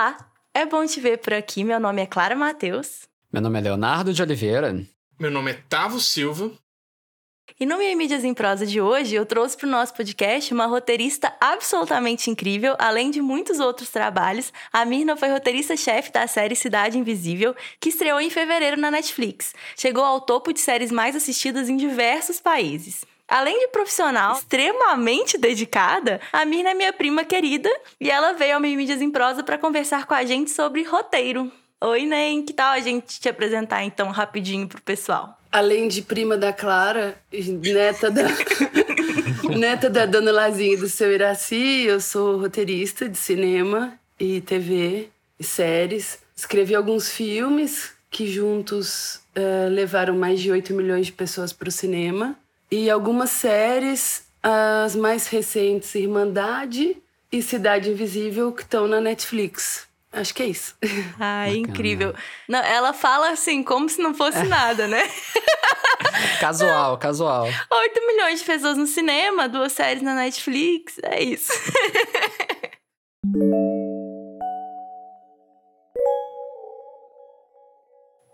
Olá, é bom te ver por aqui. Meu nome é Clara Matheus. Meu nome é Leonardo de Oliveira. Meu nome é Tavo Silva. E no Minha Mídias em Prosa de hoje, eu trouxe para o nosso podcast uma roteirista absolutamente incrível, além de muitos outros trabalhos. A Mirna foi roteirista-chefe da série Cidade Invisível, que estreou em fevereiro na Netflix. Chegou ao topo de séries mais assistidas em diversos países. Além de profissional extremamente dedicada, a Mirna é minha prima querida e ela veio ao Mídias em Prosa para conversar com a gente sobre roteiro. Oi, Nem, que tal a gente te apresentar então rapidinho pro pessoal? além de prima da Clara, neta da. neta da Dona Lazinha e do seu Iraci, eu sou roteirista de cinema e TV e séries. Escrevi alguns filmes que juntos uh, levaram mais de 8 milhões de pessoas para o cinema. E algumas séries, as mais recentes, Irmandade e Cidade Invisível, que estão na Netflix. Acho que é isso. Ai, incrível. Não, ela fala assim, como se não fosse nada, né? casual, casual. 8 milhões de pessoas no cinema, duas séries na Netflix, é isso.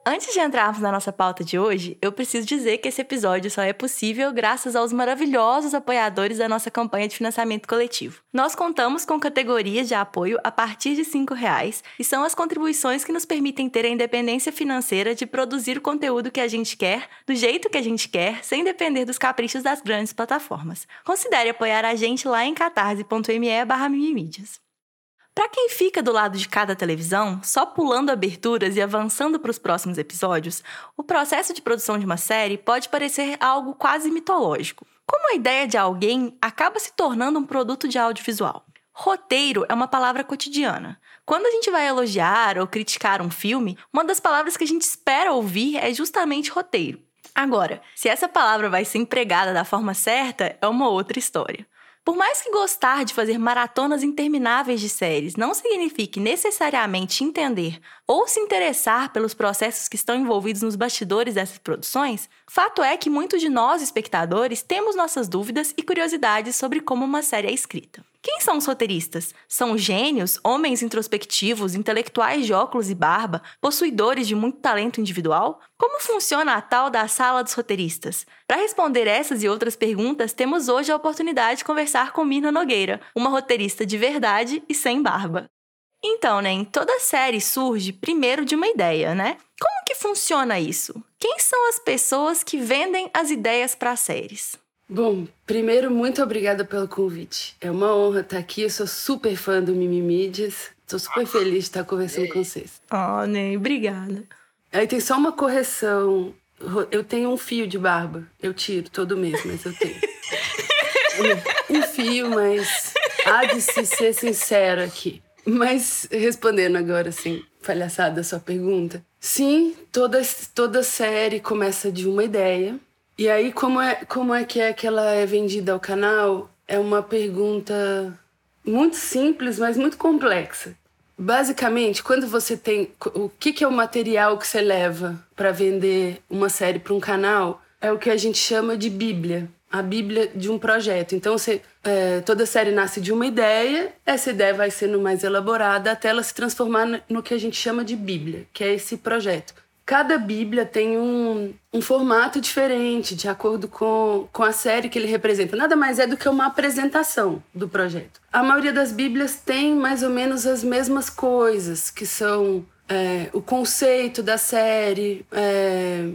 Antes de entrarmos na nossa pauta de hoje, eu preciso dizer que esse episódio só é possível graças aos maravilhosos apoiadores da nossa campanha de financiamento coletivo. Nós contamos com categorias de apoio a partir de R$ reais e são as contribuições que nos permitem ter a independência financeira de produzir o conteúdo que a gente quer, do jeito que a gente quer, sem depender dos caprichos das grandes plataformas. Considere apoiar a gente lá em catarse.me barra para quem fica do lado de cada televisão, só pulando aberturas e avançando para os próximos episódios, o processo de produção de uma série pode parecer algo quase mitológico. Como a ideia de alguém acaba se tornando um produto de audiovisual. Roteiro é uma palavra cotidiana. Quando a gente vai elogiar ou criticar um filme, uma das palavras que a gente espera ouvir é justamente roteiro. Agora, se essa palavra vai ser empregada da forma certa, é uma outra história. Por mais que gostar de fazer maratonas intermináveis de séries não signifique necessariamente entender ou se interessar pelos processos que estão envolvidos nos bastidores dessas produções, fato é que muitos de nós, espectadores, temos nossas dúvidas e curiosidades sobre como uma série é escrita. Quem são os roteiristas? São gênios, homens introspectivos, intelectuais de óculos e barba, possuidores de muito talento individual? Como funciona a tal da sala dos roteiristas? Para responder essas e outras perguntas, temos hoje a oportunidade de conversar com Mirna Nogueira, uma roteirista de verdade e sem barba. Então, né, toda série surge primeiro de uma ideia, né? Como que funciona isso? Quem são as pessoas que vendem as ideias para séries? Bom, primeiro, muito obrigada pelo convite. É uma honra estar aqui. Eu sou super fã do Mimimídias. Estou super feliz de estar conversando com vocês. Oh, Ney, obrigada. Aí tem só uma correção. Eu tenho um fio de barba. Eu tiro todo mês, mas eu tenho. um fio, mas há de se ser sincero aqui. Mas respondendo agora, assim, palhaçada a sua pergunta. Sim, toda, toda série começa de uma ideia e aí, como é, como é que é que ela é vendida ao canal? É uma pergunta muito simples, mas muito complexa. Basicamente, quando você tem. O que, que é o material que você leva para vender uma série para um canal? É o que a gente chama de Bíblia a Bíblia de um projeto. Então, você, é, toda série nasce de uma ideia, essa ideia vai sendo mais elaborada até ela se transformar no que a gente chama de Bíblia, que é esse projeto cada Bíblia tem um, um formato diferente, de acordo com, com a série que ele representa. Nada mais é do que uma apresentação do projeto. A maioria das Bíblias tem mais ou menos as mesmas coisas, que são é, o conceito da série, é,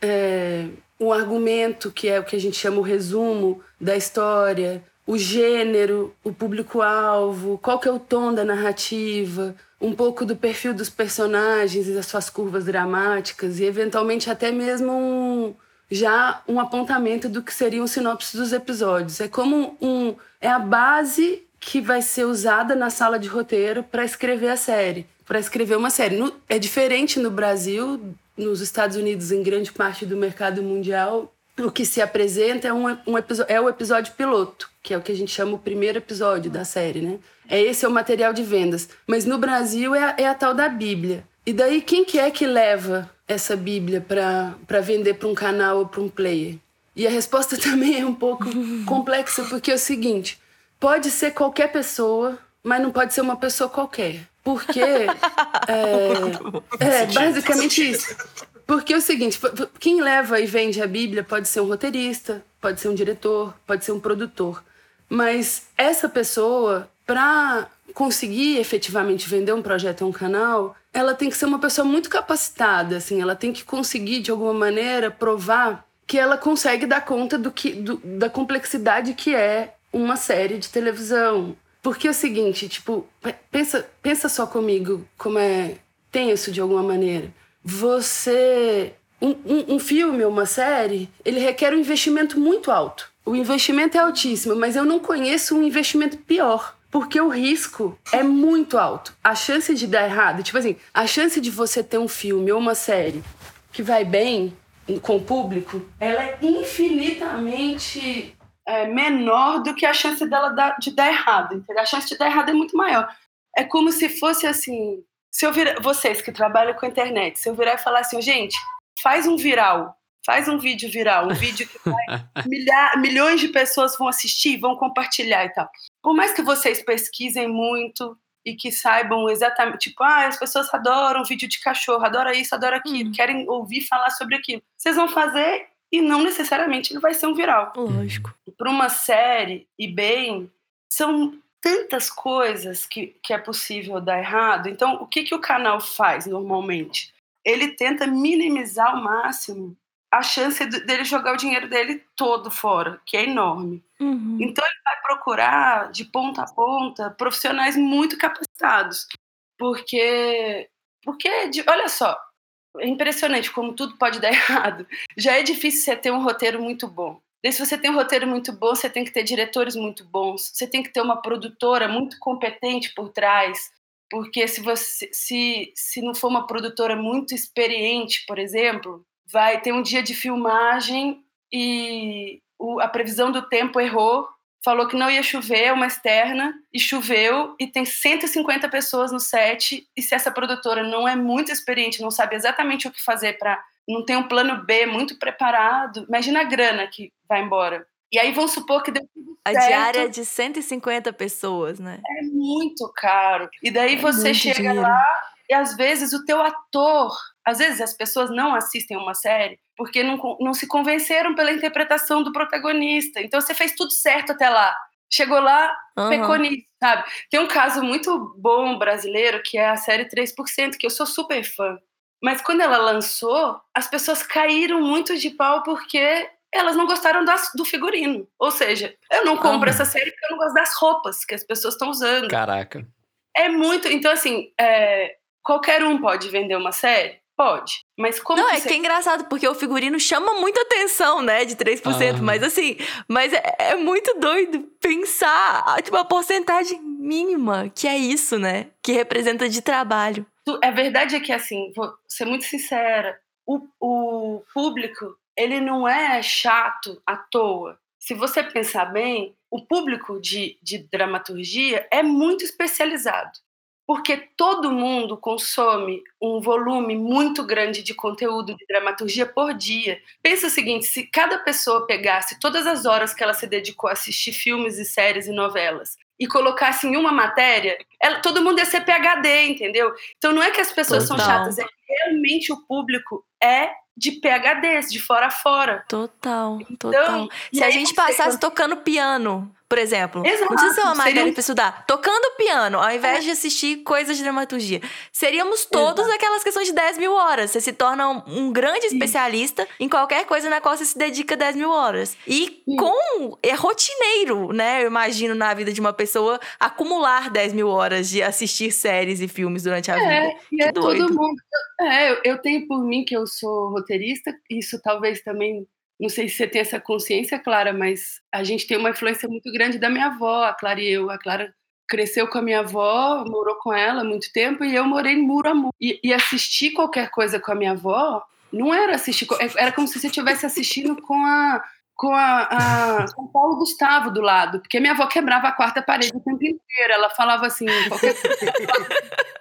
é, o argumento, que é o que a gente chama o resumo da história, o gênero, o público-alvo, qual que é o tom da narrativa, um pouco do perfil dos personagens e das suas curvas dramáticas e eventualmente até mesmo um, já um apontamento do que seriam sinopses dos episódios. É como um é a base que vai ser usada na sala de roteiro para escrever a série, para escrever uma série. No, é diferente no Brasil, nos Estados Unidos, em grande parte do mercado mundial, o que se apresenta é, um, um é o episódio piloto, que é o que a gente chama o primeiro episódio da série, né? É esse é o material de vendas. Mas no Brasil é a, é a tal da Bíblia. E daí quem que é que leva essa Bíblia para vender para um canal ou para um player? E a resposta também é um pouco complexa, porque é o seguinte: pode ser qualquer pessoa, mas não pode ser uma pessoa qualquer. Porque. é, é basicamente isso. Porque é o seguinte: quem leva e vende a Bíblia pode ser um roteirista, pode ser um diretor, pode ser um produtor. Mas essa pessoa, para conseguir efetivamente vender um projeto ou um canal, ela tem que ser uma pessoa muito capacitada, assim, ela tem que conseguir de alguma maneira provar que ela consegue dar conta do que do, da complexidade que é uma série de televisão. Porque é o seguinte, tipo, pensa, pensa só comigo como é tenso de alguma maneira. Você um, um, um filme uma série, ele requer um investimento muito alto. O investimento é altíssimo, mas eu não conheço um investimento pior porque o risco é muito alto. A chance de dar errado, tipo assim, a chance de você ter um filme ou uma série que vai bem com o público, ela é infinitamente é, menor do que a chance dela dar, de dar errado. Entendeu? A chance de dar errado é muito maior. É como se fosse assim, se eu virar, vocês que trabalham com a internet, se eu virar e falar assim, gente, faz um viral, faz um vídeo viral, um vídeo que vai, milhar, milhões de pessoas vão assistir, vão compartilhar e tal. Por mais que vocês pesquisem muito e que saibam exatamente, tipo, ah, as pessoas adoram vídeo de cachorro, adoram isso, adoram aquilo, uhum. querem ouvir falar sobre aquilo. Vocês vão fazer e não necessariamente ele vai ser um viral. Lógico. Para uma série, e bem, são tantas coisas que, que é possível dar errado. Então, o que, que o canal faz normalmente? Ele tenta minimizar ao máximo a chance dele jogar o dinheiro dele todo fora, que é enorme. Uhum. Então ele vai procurar de ponta a ponta profissionais muito capacitados, porque porque olha só, é impressionante como tudo pode dar errado. Já é difícil você ter um roteiro muito bom. E se você tem um roteiro muito bom, você tem que ter diretores muito bons, você tem que ter uma produtora muito competente por trás, porque se você se, se não for uma produtora muito experiente, por exemplo, vai ter um dia de filmagem e o, a previsão do tempo errou, falou que não ia chover, uma externa, e choveu, e tem 150 pessoas no set, e se essa produtora não é muito experiente, não sabe exatamente o que fazer para não tem um plano B muito preparado, imagina a grana que vai embora. E aí vamos supor que deu tudo A diária de 150 pessoas, né? É muito caro. E daí é você chega dinheiro. lá e às vezes o teu ator, às vezes as pessoas não assistem uma série porque não, não se convenceram pela interpretação do protagonista. Então você fez tudo certo até lá. Chegou lá, uhum. pecou nisso, sabe? Tem um caso muito bom brasileiro que é a série 3%, que eu sou super fã. Mas quando ela lançou, as pessoas caíram muito de pau porque elas não gostaram das, do figurino. Ou seja, eu não compro essa série porque eu não gosto das roupas que as pessoas estão usando. Caraca. É muito. Então, assim, é, Qualquer um pode vender uma série? Pode. Mas como. Não, que é você... que é engraçado, porque o figurino chama muita atenção, né? De 3%. Mas assim, mas é, é, muito doido pensar, tipo, a porcentagem mínima que é isso, né? Que representa de trabalho. A verdade é que, assim, vou ser muito sincera, o, o público, ele não é chato à toa. Se você pensar bem, o público de, de dramaturgia é muito especializado porque todo mundo consome um volume muito grande de conteúdo de dramaturgia por dia. Pensa o seguinte: se cada pessoa pegasse todas as horas que ela se dedicou a assistir filmes e séries e novelas e colocasse em uma matéria, ela, todo mundo ia ser PhD, entendeu? Então não é que as pessoas Total. são chatas, é que realmente o público é de PHDs, de fora a fora. Total, então, total. Se a gente passasse tocando piano por exemplo. Exato, não precisa ser uma matéria para estudar. Tocando piano, ao invés é. de assistir coisas de dramaturgia. Seríamos todos Exato. aquelas questões de 10 mil horas. Você se torna um, um grande especialista Sim. em qualquer coisa na qual você se dedica 10 mil horas. E Sim. com. É rotineiro, né? Eu imagino na vida de uma pessoa acumular 10 mil horas de assistir séries e filmes durante a é, vida. E é doido. todo mundo. É, eu tenho por mim que eu sou roteirista, isso talvez também não sei se você tem essa consciência, Clara, mas a gente tem uma influência muito grande da minha avó, a Clara e eu. A Clara cresceu com a minha avó, morou com ela há muito tempo, e eu morei muro a muro. E, e assistir qualquer coisa com a minha avó não era assistir, era como se você estivesse assistindo com a com a, a com Paulo Gustavo do lado, porque minha avó quebrava a quarta parede o tempo inteiro. Ela falava assim, qualquer coisa.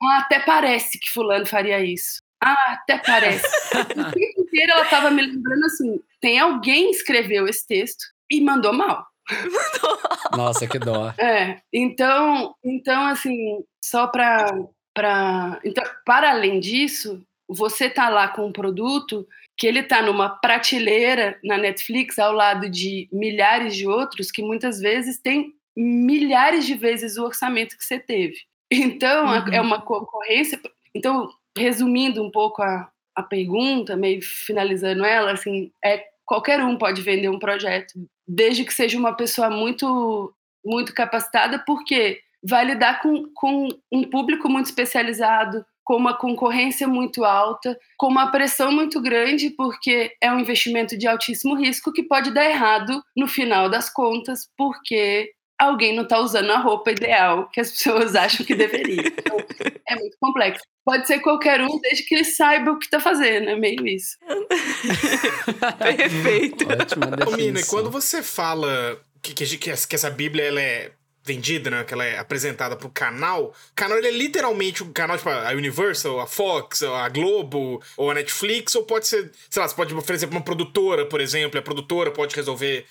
Ah, até parece que fulano faria isso. Ah, até parece. inteiro ela estava me lembrando assim: tem alguém escreveu esse texto e mandou mal. Nossa, que dó. É, então, então assim, só para para então, para além disso, você tá lá com um produto que ele tá numa prateleira na Netflix ao lado de milhares de outros que muitas vezes tem milhares de vezes o orçamento que você teve. Então, uhum. é uma concorrência. Então, resumindo um pouco a, a pergunta, meio finalizando ela, assim, é qualquer um pode vender um projeto, desde que seja uma pessoa muito muito capacitada, porque vai lidar com, com um público muito especializado, com uma concorrência muito alta, com uma pressão muito grande, porque é um investimento de altíssimo risco que pode dar errado no final das contas, porque alguém não está usando a roupa ideal que as pessoas acham que deveria. Então, é muito complexo. Pode ser qualquer um, desde que ele saiba o que está fazendo, é meio isso. Perfeito. Ô, Mina, quando você fala que, que, que essa Bíblia ela é vendida, né? Que ela é apresentada pro canal. O canal ele é literalmente um canal, tipo, a Universal, a Fox, a Globo, ou a Netflix, ou pode ser, sei lá, você pode oferecer pra uma produtora, por exemplo, a produtora pode resolver.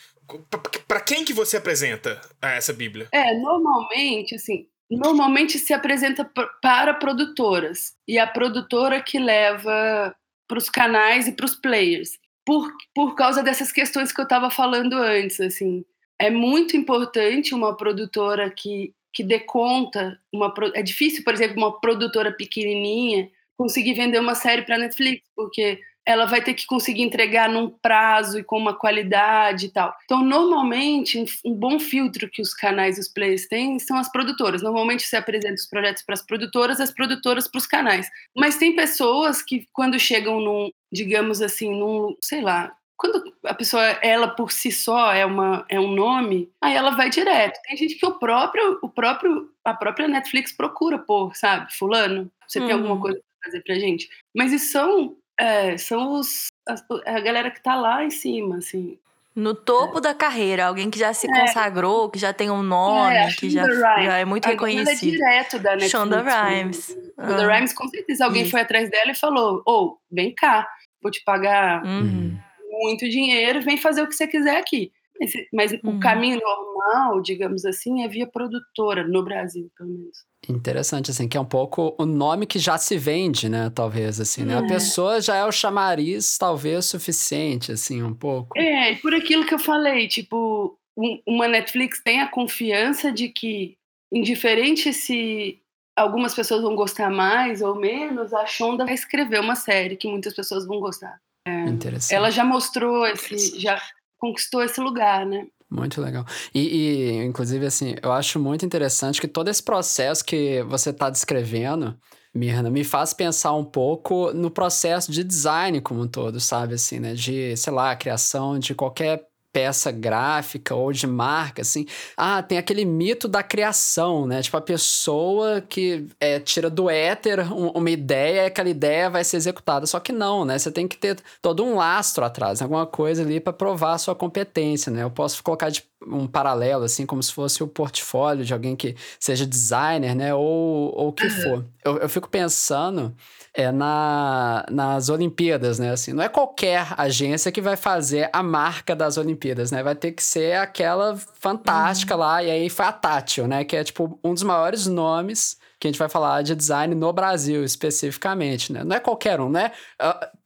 Para quem que você apresenta essa Bíblia? É, normalmente, assim, normalmente se apresenta para produtoras. E a produtora que leva para os canais e para os players. Por, por causa dessas questões que eu estava falando antes, assim é muito importante uma produtora que, que dê conta. Uma, é difícil, por exemplo, uma produtora pequenininha conseguir vender uma série para Netflix, porque ela vai ter que conseguir entregar num prazo e com uma qualidade e tal. Então, normalmente, um, bom filtro que os canais e os players têm são as produtoras. Normalmente, se apresenta os projetos para as produtoras, as produtoras para os canais. Mas tem pessoas que, quando chegam num, digamos assim, num, sei lá, quando a pessoa, ela por si só é, uma, é um nome, aí ela vai direto. Tem gente que o próprio, o próprio, a própria Netflix procura por, sabe, fulano, você tem alguma uhum. coisa para fazer pra gente? Mas isso são, é, são os, a, a, galera que tá lá em cima, assim. No topo é. da carreira, alguém que já se é. consagrou, que já tem um nome, é, que já, já, é muito a reconhecido. Ela é direto da Netflix. Shonda Rhimes. Shonda ah. Rhimes, com certeza, alguém Isso. foi atrás dela e falou, ou, oh, vem cá, vou te pagar... Uhum muito dinheiro, vem fazer o que você quiser aqui. Mas, mas uhum. o caminho normal, digamos assim, é via produtora, no Brasil, pelo menos. Interessante, assim, que é um pouco o nome que já se vende, né? Talvez, assim, né? É. A pessoa já é o chamariz, talvez, suficiente, assim, um pouco. É, por aquilo que eu falei, tipo, um, uma Netflix tem a confiança de que, indiferente se algumas pessoas vão gostar mais ou menos, a Shonda vai escrever uma série que muitas pessoas vão gostar. Interessante. Ela já mostrou esse, já conquistou esse lugar, né? Muito legal. E, e, inclusive, assim, eu acho muito interessante que todo esse processo que você está descrevendo, Mirna, me faz pensar um pouco no processo de design como um todo, sabe? Assim, né? De, sei lá, criação de qualquer peça gráfica ou de marca, assim. Ah, tem aquele mito da criação, né? Tipo, a pessoa que é, tira do éter uma ideia e aquela ideia vai ser executada. Só que não, né? Você tem que ter todo um lastro atrás, alguma coisa ali para provar a sua competência, né? Eu posso colocar de um paralelo, assim, como se fosse o portfólio de alguém que seja designer, né? Ou o que for. Eu, eu fico pensando é na, nas Olimpíadas, né? Assim, não é qualquer agência que vai fazer a marca das Olimpíadas, né? Vai ter que ser aquela fantástica uhum. lá, e aí foi a Tátil, né? Que é, tipo, um dos maiores nomes que a gente vai falar de design no Brasil, especificamente, né? Não é qualquer um, né?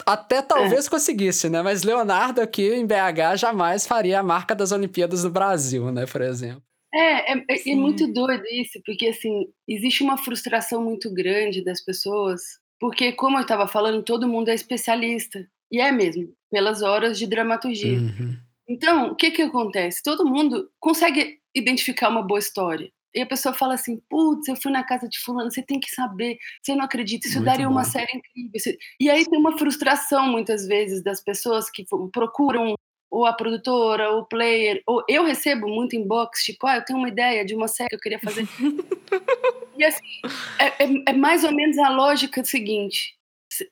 Até talvez é. conseguisse, né? Mas Leonardo aqui em BH jamais faria a marca das Olimpíadas do Brasil, né? Por exemplo. É, é, é, é muito doido isso, porque assim, existe uma frustração muito grande das pessoas porque, como eu estava falando, todo mundo é especialista. E é mesmo, pelas horas de dramaturgia. Uhum. Então, o que, que acontece? Todo mundo consegue identificar uma boa história. E a pessoa fala assim: putz, eu fui na casa de Fulano, você tem que saber, você não acredita, isso Muito daria bom. uma série incrível. E aí tem uma frustração, muitas vezes, das pessoas que procuram ou a produtora, ou o player, ou eu recebo muito inbox, tipo, ah, eu tenho uma ideia de uma série que eu queria fazer. e assim, é, é, é, mais ou menos a lógica seguinte,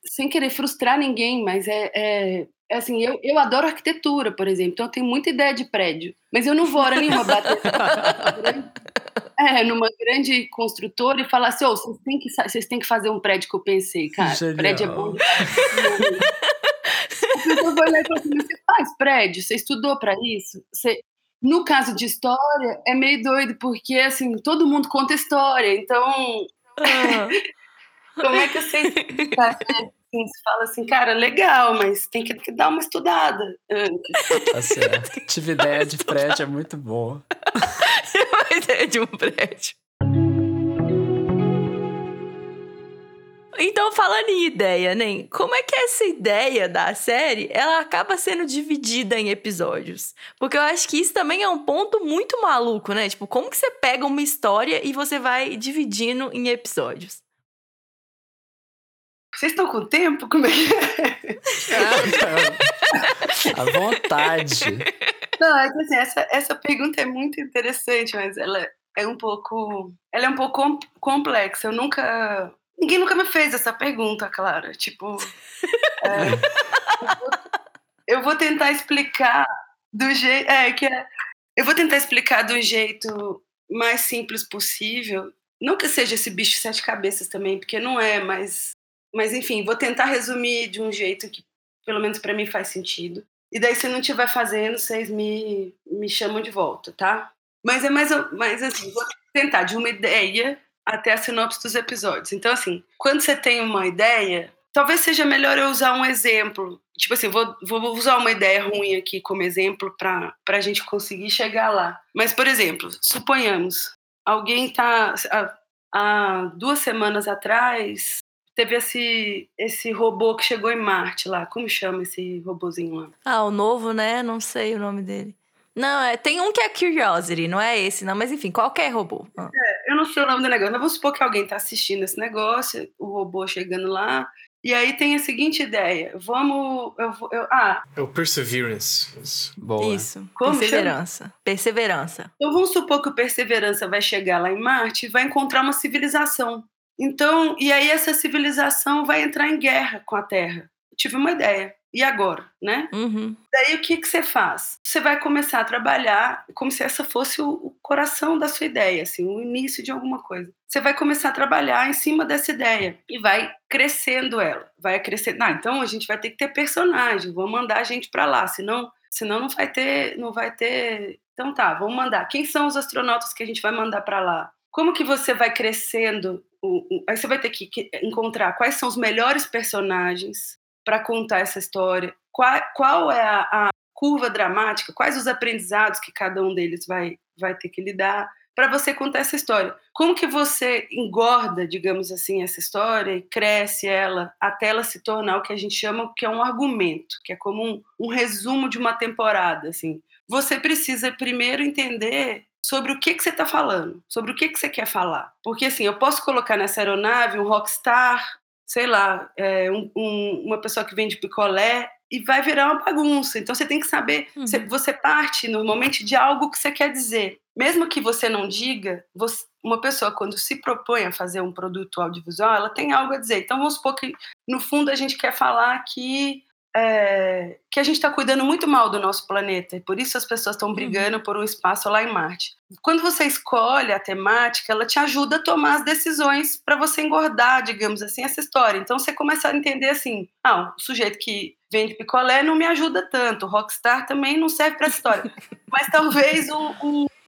sem querer frustrar ninguém, mas é, é, é, assim, eu, eu adoro arquitetura, por exemplo, então eu tenho muita ideia de prédio, mas eu não vou hora nenhuma bater é, numa grande construtora e falar assim, oh, vocês, têm que, vocês têm que fazer um prédio que eu pensei, cara, Genial. prédio é bom Pessoa vai lá e fala assim, você faz prédio? Você estudou para isso? Você... No caso de história, é meio doido, porque assim, todo mundo conta história, então. Ah. como é que você assim, você fala assim, cara, legal, mas tem que, dar uma estudada antes. Tá certo. Tive ideia de prédio, é muito boa. uma ideia de um prédio. Então, falando em ideia, né? Como é que essa ideia da série, ela acaba sendo dividida em episódios? Porque eu acho que isso também é um ponto muito maluco, né? Tipo, como que você pega uma história e você vai dividindo em episódios? Vocês estão com tempo? Como é que é? À vontade. Não, é que assim, essa, essa pergunta é muito interessante, mas ela é um pouco. Ela é um pouco complexa. Eu nunca. Ninguém nunca me fez essa pergunta, Clara. Tipo. É, eu vou tentar explicar do jeito. É, que é, eu vou tentar explicar do jeito mais simples possível. Não que seja esse bicho de sete cabeças também, porque não é, mas mas enfim, vou tentar resumir de um jeito que pelo menos para mim faz sentido. E daí se não estiver fazendo, vocês me, me chamam de volta, tá? Mas é mais, mais assim, vou tentar de uma ideia até a sinopse dos episódios. Então assim, quando você tem uma ideia, talvez seja melhor eu usar um exemplo. Tipo assim, vou, vou usar uma ideia ruim aqui como exemplo para a gente conseguir chegar lá. Mas, por exemplo, suponhamos, alguém está. Há, duas semanas atrás, teve esse, esse robô que chegou em Marte lá. Como chama esse robôzinho lá? Ah, o novo, né? Não sei o nome dele. Não, é, tem um que é Curiosity, não é esse, não, mas enfim, qualquer robô. Ah. É, eu não sei o nome do negócio, mas vamos supor que alguém está assistindo esse negócio, o robô chegando lá, e aí tem a seguinte ideia: vamos. Eu, eu, ah. É o Perseverance. Boa. Isso. Como Perseverança. Chama? Perseverança. Então vamos supor que o Perseverança vai chegar lá em Marte e vai encontrar uma civilização. Então, e aí essa civilização vai entrar em guerra com a Terra. Eu tive uma ideia. E agora, né? Uhum. Daí o que, que você faz? Você vai começar a trabalhar como se essa fosse o, o coração da sua ideia, assim, o início de alguma coisa. Você vai começar a trabalhar em cima dessa ideia e vai crescendo ela, vai crescendo. Ah, então a gente vai ter que ter personagem, vamos mandar a gente para lá, senão, senão não vai ter, não vai ter. Então tá, vamos mandar. Quem são os astronautas que a gente vai mandar para lá? Como que você vai crescendo aí você vai ter que, encontrar quais são os melhores personagens para contar essa história, qual, qual é a, a, curva dramática, quais os aprendizados que cada um deles vai, vai ter que lidar para você contar essa história. Como que você engorda, digamos assim, essa história e cresce ela até ela se tornar o que a gente chama que é um argumento, que é como um, um resumo de uma temporada, assim. Você precisa primeiro entender sobre o que, que você está falando, sobre o que, que você quer falar. Porque, assim, eu posso colocar nessa aeronave um rockstar, sei lá, é, um, um, uma pessoa que vende picolé e vai virar uma bagunça. Então, você tem que saber, uhum. você, você, parte normalmente de algo que você quer dizer. Mesmo que você não diga, você, uma pessoa, quando se propõe a fazer um produto audiovisual, ela tem algo a dizer. Então, vamos supor que, no fundo, a gente quer falar que é, que a gente está cuidando muito mal do nosso planeta e por isso as pessoas estão uhum. brigando uhum. por um espaço lá em Marte. Quando você escolhe a temática, ela te ajuda a tomar as decisões para você engordar, digamos assim, essa história. Então você começa a entender assim: ah, o sujeito que vende picolé não me ajuda tanto, o rockstar também não serve para essa história. Mas talvez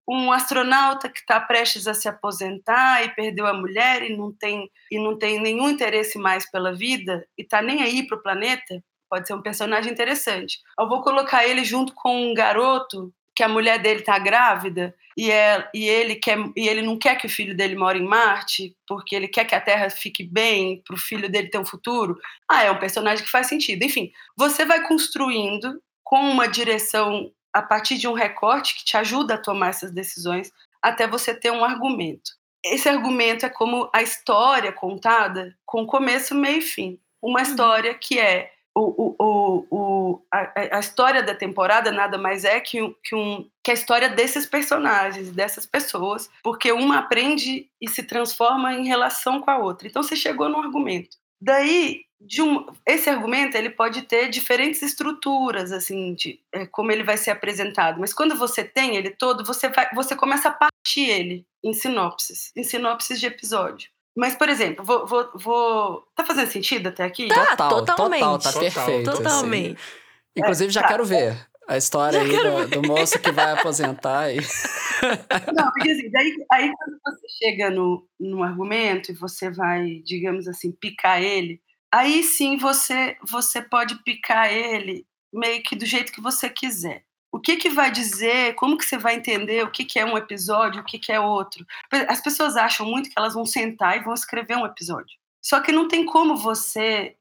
um, astronauta que está prestes a se aposentar e perdeu a mulher e não tem, e não tem nenhum interesse mais pela vida e está nem aí para o planeta pode ser um personagem interessante. Eu vou colocar ele junto com um garoto que a mulher dele está grávida e, é, e, ele quer, e ele não quer que o filho dele more em Marte porque ele quer que a Terra fique bem para o filho dele ter um futuro. Ah, é um personagem que faz sentido. Enfim, você vai construindo com uma direção a partir de um recorte que te ajuda a tomar essas decisões até você ter um argumento. Esse argumento é como a história contada com começo, meio e fim. Uma uhum. história que é o, o, o, a, a, história da temporada nada mais é que, que, um, que a história desses personagens, dessas pessoas, porque uma aprende e se transforma em relação com a outra. Então você chegou no argumento. Daí, um, esse argumento ele pode ter diferentes estruturas, assim, de é, como ele vai ser apresentado. Mas quando você tem ele todo, você, vai, você começa a partir ele em sinopses, em sinopses de episódio. Mas, por exemplo, vou, vou, vou. Tá fazendo sentido até aqui? Tá, total, totalmente. Total, tá perfeito. Totalmente. Assim. Inclusive, já é, quero ver. a história aí do, do, moço que vai aposentar. E... Não, porque assim, daí, aí quando você chega no, no argumento e você vai, digamos assim, picar ele, aí sim você, você pode picar ele meio que do jeito que você quiser. O que, que vai dizer, como que você vai entender o que, que é um episódio, o que, que é outro. As pessoas acham muito que elas vão sentar e vão escrever um episódio. Só que não tem como você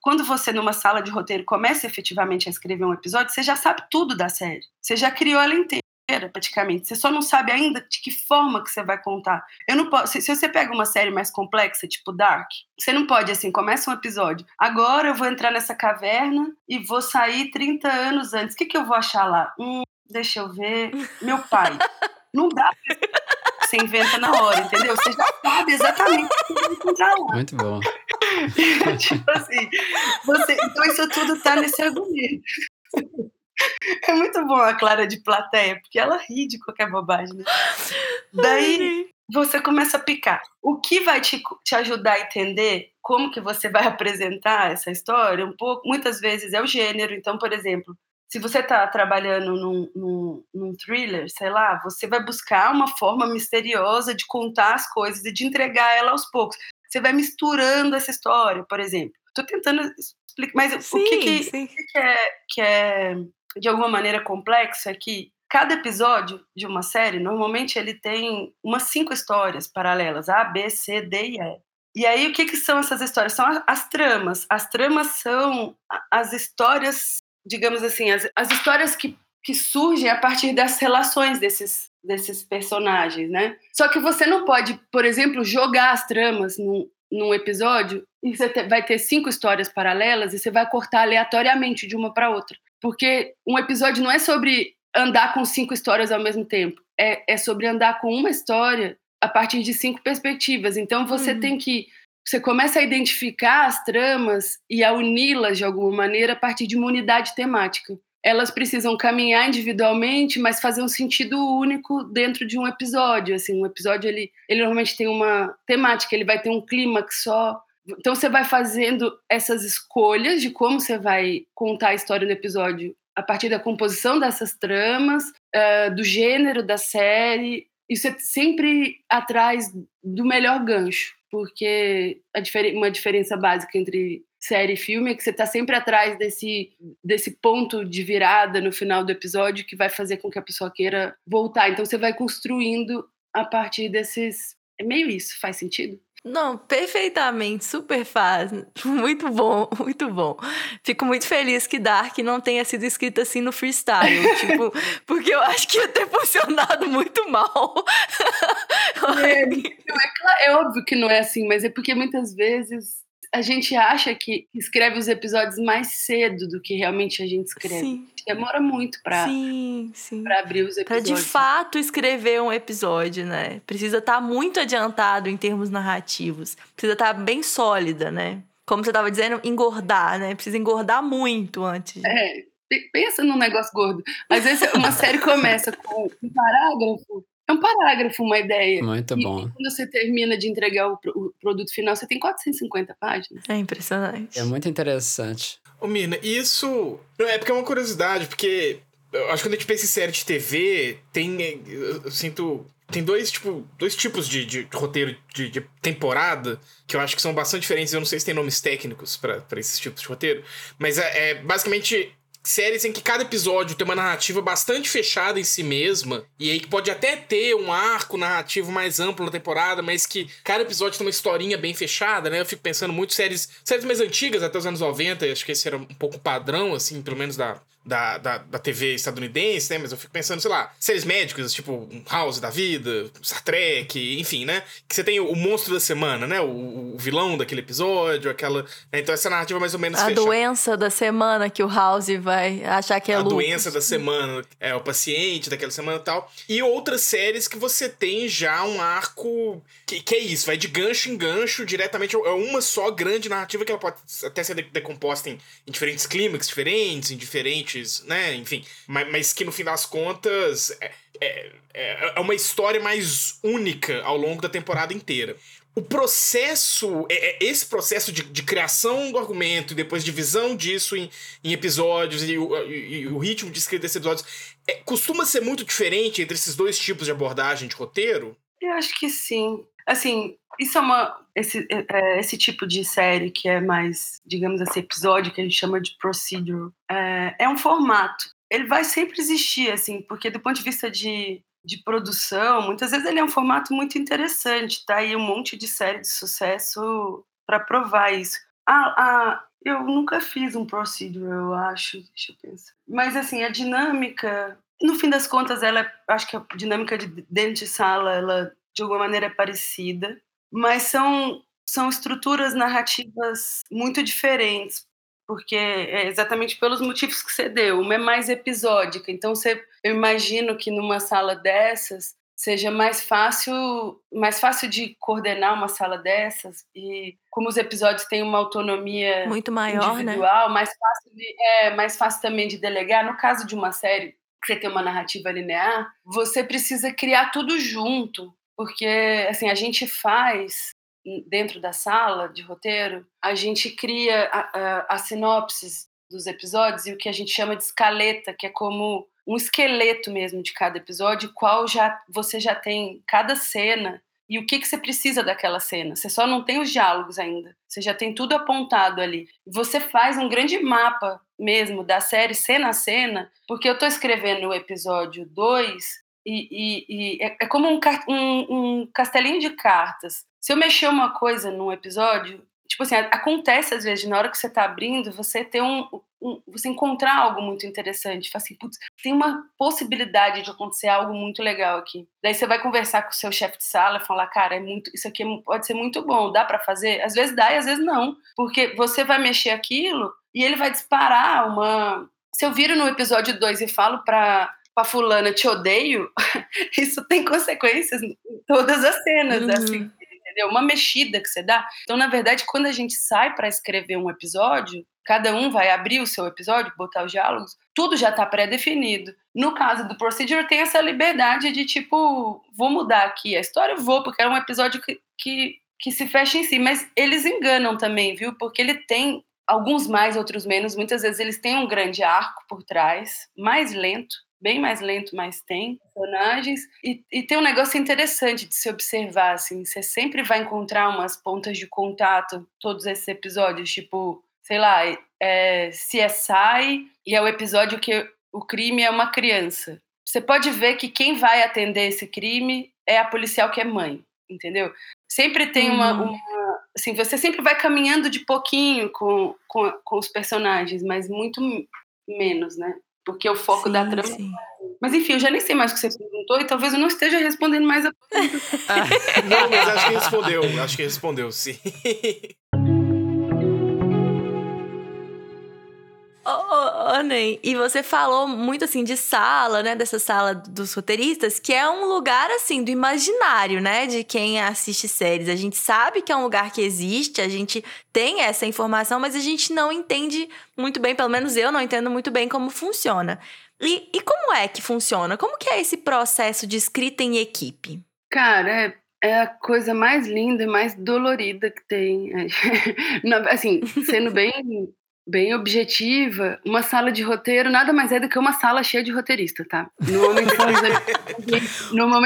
quando você numa sala de roteiro começa efetivamente a escrever um episódio, você já sabe tudo da série. Você já criou ela inteira praticamente. Você só não sabe ainda de que forma que você vai contar. Eu não posso, se, se você pega uma série mais complexa, tipo Dark, você não pode assim, começa um episódio. Agora eu vou entrar nessa caverna e vou sair 30 anos antes. O que, que eu vou achar lá? Hum, deixa eu ver. Meu pai. não dá você inventa na hora, entendeu? Você já sabe exatamente o que você vai encontrar lá. Muito bom. tipo assim, você, então isso tudo tá nesse argumento. É muito bom a Clara de plateia, porque ela ri de qualquer bobagem. Né? Daí você começa a picar. O que vai te, te ajudar a entender como que você vai apresentar essa história, um pouco, muitas vezes é o gênero. Então, por exemplo, se você está trabalhando num, num, num, thriller, sei lá, você vai buscar uma forma misteriosa de contar as coisas e de entregar ela aos poucos. Você vai misturando essa história, por exemplo. Estou tentando explicar, mas sim, o que, que, que, é, que é de alguma maneira complexo é que cada episódio de uma série, normalmente ele tem umas cinco histórias paralelas, A, B, C, D e E. E aí, o que, que são essas histórias? São as tramas. As tramas são as histórias, digamos assim, as, as histórias que, que surgem a partir das relações desses, desses personagens, né? Só que você não pode, por exemplo, jogar as tramas num, num episódio e você vai ter cinco histórias paralelas e você vai cortar aleatoriamente de uma para outra. Porque um episódio não é sobre andar com cinco histórias ao mesmo tempo. É, é sobre andar com uma história a partir de cinco perspectivas. Então você uhum. tem que. Você começa a identificar as tramas e a uni-las de alguma maneira a partir de uma unidade temática. Elas precisam caminhar individualmente, mas fazer um sentido único dentro de um episódio. Assim, um episódio ele, ele normalmente tem uma temática, ele vai ter um clímax só, então você vai fazendo essas escolhas de como você vai contar a história do episódio a partir da composição dessas tramas, uh, do gênero da série. Isso é sempre atrás do melhor gancho, porque uma diferença básica entre série e filme é que você está sempre atrás desse, desse ponto de virada no final do episódio que vai fazer com que a pessoa queira voltar. Então você vai construindo a partir desses. É meio isso, faz sentido? Não, perfeitamente, super faz. Muito bom, muito bom. Fico muito feliz que Dark não tenha sido escrito assim no freestyle, tipo, porque eu acho que ia ter funcionado muito mal. É, é, é óbvio que não é assim, mas é porque muitas vezes a gente acha que escreve os episódios mais cedo do que realmente a gente escreve. Sim. Demora muito para abrir os episódios. Para de fato escrever um episódio, né? Precisa estar tá muito adiantado em termos narrativos. Precisa estar tá bem sólida, né? Como você estava dizendo, engordar, né? Precisa engordar muito antes. É, pensa num negócio gordo. Às vezes uma série começa com um parágrafo é um parágrafo, uma ideia. Muito e, bom. E quando você termina de entregar o, o, produto final, você tem 450 páginas. É impressionante. É muito interessante. Ô, Mina, isso. É porque é uma curiosidade, porque eu acho que quando a gente pensa em série de TV, tem. Eu sinto. Tem dois, tipo, dois tipos de, de roteiro de, de, temporada que eu acho que são bastante diferentes. Eu não sei se tem nomes técnicos para esses tipos de roteiro. Mas é, é basicamente séries em que cada episódio tem uma narrativa bastante fechada em si mesma, e aí que pode até ter um arco narrativo mais amplo na temporada, mas que cada episódio tem uma historinha bem fechada, né? Eu fico pensando muito séries, séries mais antigas, até os anos 90, acho que esse era um pouco padrão, assim, pelo menos da, da, da, da TV estadunidense, né? Mas eu fico pensando, sei lá, séries médicas, tipo House da Vida, Star Trek, enfim, né? Que você tem o, o monstro da semana, né? O, o, vilão daquele episódio, aquela. Né? Então essa narrativa mais ou menos. A fechada. doença da semana que o House vai achar que é A doença da semana, é o paciente daquela semana e tal. E outras séries que você tem já um arco. Que, que é isso, vai de gancho em gancho, diretamente. É uma só grande narrativa que ela pode até ser decomposta em, em diferentes clímax diferentes, em diferentes né? Enfim, mas, mas que no fim das contas é, é, é, é uma história mais única ao longo da temporada inteira. o processo, é, é esse processo de, de, criação do argumento e depois divisão disso em, em episódios e o, e, o, ritmo de escrita desses episódios, é, costuma ser muito diferente entre esses dois tipos de abordagem de roteiro? Eu acho que sim. Assim, isso é uma. Esse, é, é, esse tipo de série que é mais, digamos assim, episódio, que a gente chama de procedural, é, é um formato. Ele vai sempre existir, assim, porque do ponto de vista de de produção, muitas vezes ele é um formato muito interessante, tá aí um monte de série de sucesso para provar isso. Ah, ah, eu nunca fiz um procedural, eu acho, deixa eu pensar. Mas assim, a dinâmica, no fim das contas, ela, acho que a dinâmica de dentro de sala, ela de alguma maneira é parecida, mas são são estruturas narrativas muito diferentes porque é exatamente pelos motivos que você deu. Uma é mais episódica, então você, eu imagino que numa sala dessas seja mais fácil, mais fácil de coordenar uma sala dessas e como os episódios têm uma autonomia muito maior, né? individual, né? mais fácil de, é mais fácil também de delegar. No caso de uma série que você tem uma narrativa linear, você precisa criar tudo junto, porque assim a gente faz dentro da sala de roteiro, a gente cria as sinopses dos episódios e o que a gente chama de escaleta, que é como um esqueleto mesmo de cada episódio, qual já você já tem cada cena e o que, que você precisa daquela cena. Você só não tem os diálogos ainda. Você já tem tudo apontado ali. Você faz um grande mapa mesmo da série cena a cena, porque eu estou escrevendo o episódio 2 e, e, e é, é, como um, um, um castelinho de cartas. Se eu mexer uma coisa num episódio, tipo assim, acontece às vezes, na hora que você tá abrindo, você ter um, um você encontrar algo muito interessante, fala assim, putz, tem uma possibilidade de acontecer algo muito legal aqui. Daí você vai conversar com o seu chefe de sala e falar, cara, é muito, isso aqui pode ser muito bom, dá para fazer? Às vezes dá e às vezes não, porque você vai mexer aquilo e ele vai disparar uma se eu viro no episódio 2 e falo para pra fulana te odeio, isso tem consequências em todas as cenas, uhum. assim, entendeu? Uma mexida que você dá. Então, na verdade, quando a gente sai para escrever um episódio, cada um vai abrir o seu episódio, botar os diálogos, tudo já está pré-definido. No caso do Procedure, tem essa liberdade de tipo, vou mudar aqui a história, vou, porque é um episódio que, que, que se fecha em si. Mas eles enganam também, viu? Porque ele tem alguns mais, outros menos. Muitas vezes eles têm um grande arco por trás, mais lento bem mais lento, mas tem personagens. E, e, tem um negócio interessante de se observar, assim, você sempre vai encontrar umas pontas de contato todos esses episódios, tipo, sei lá, é CSI e é o episódio que o crime é uma criança. Você pode ver que quem vai atender esse crime é a policial que é mãe, entendeu? Sempre tem uma, uhum. uma assim, você sempre vai caminhando de pouquinho com, com, com os personagens, mas muito menos, né? Porque o foco sim, da trama. Sim. Mas enfim, eu já nem sei mais o que você perguntou e talvez eu não esteja respondendo mais a pergunta. não, mas acho que respondeu, acho que respondeu, sim. E você falou muito assim de sala, né? Dessa sala dos roteiristas, que é um lugar assim do imaginário, né? De quem assiste séries. A gente sabe que é um lugar que existe, a gente tem essa informação, mas a gente não entende muito bem, pelo menos eu não entendo muito bem como funciona. E, e como é que funciona? Como que é esse processo de escrita em equipe? Cara, é é a coisa mais linda e mais dolorida que tem. assim, sendo bem bem objetiva, uma sala de roteiro nada mais é do que uma sala cheia de roteirista, tá? Normalmente são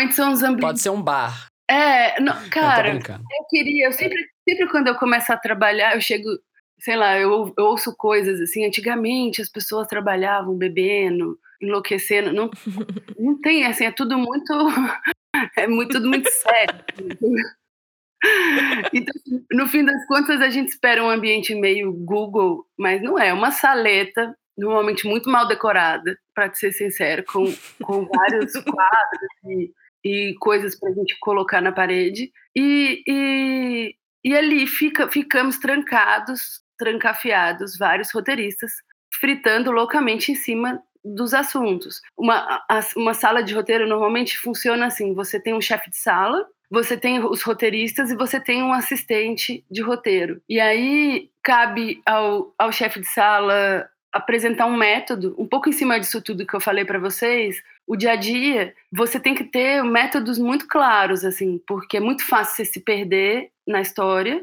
os, são os ambientes... Pode ser um bar. É, não, cara, eu, eu queria, eu sempre, sempre quando eu começo a trabalhar, eu chego, sei lá, eu, eu ouço coisas assim, antigamente as pessoas trabalhavam bebendo, enlouquecendo, não, não tem, assim, é tudo muito, é muito, tudo muito sério. Então, no fim das contas, a gente espera um ambiente meio Google, mas não é. Uma saleta, normalmente muito mal decorada, para ser sincero, com, com vários quadros e, e coisas para a gente colocar na parede. E, e, e ali fica, ficamos trancados, trancafiados, vários roteiristas, fritando loucamente em cima dos assuntos. Uma, uma sala de roteiro normalmente funciona assim: você tem um chefe de sala, você tem os roteiristas e você tem um assistente de roteiro. E aí cabe ao, ao chefe de sala apresentar um método, um pouco em cima disso tudo que eu falei para vocês, o dia a dia, você tem que ter métodos muito claros, assim, porque é muito fácil você se perder na história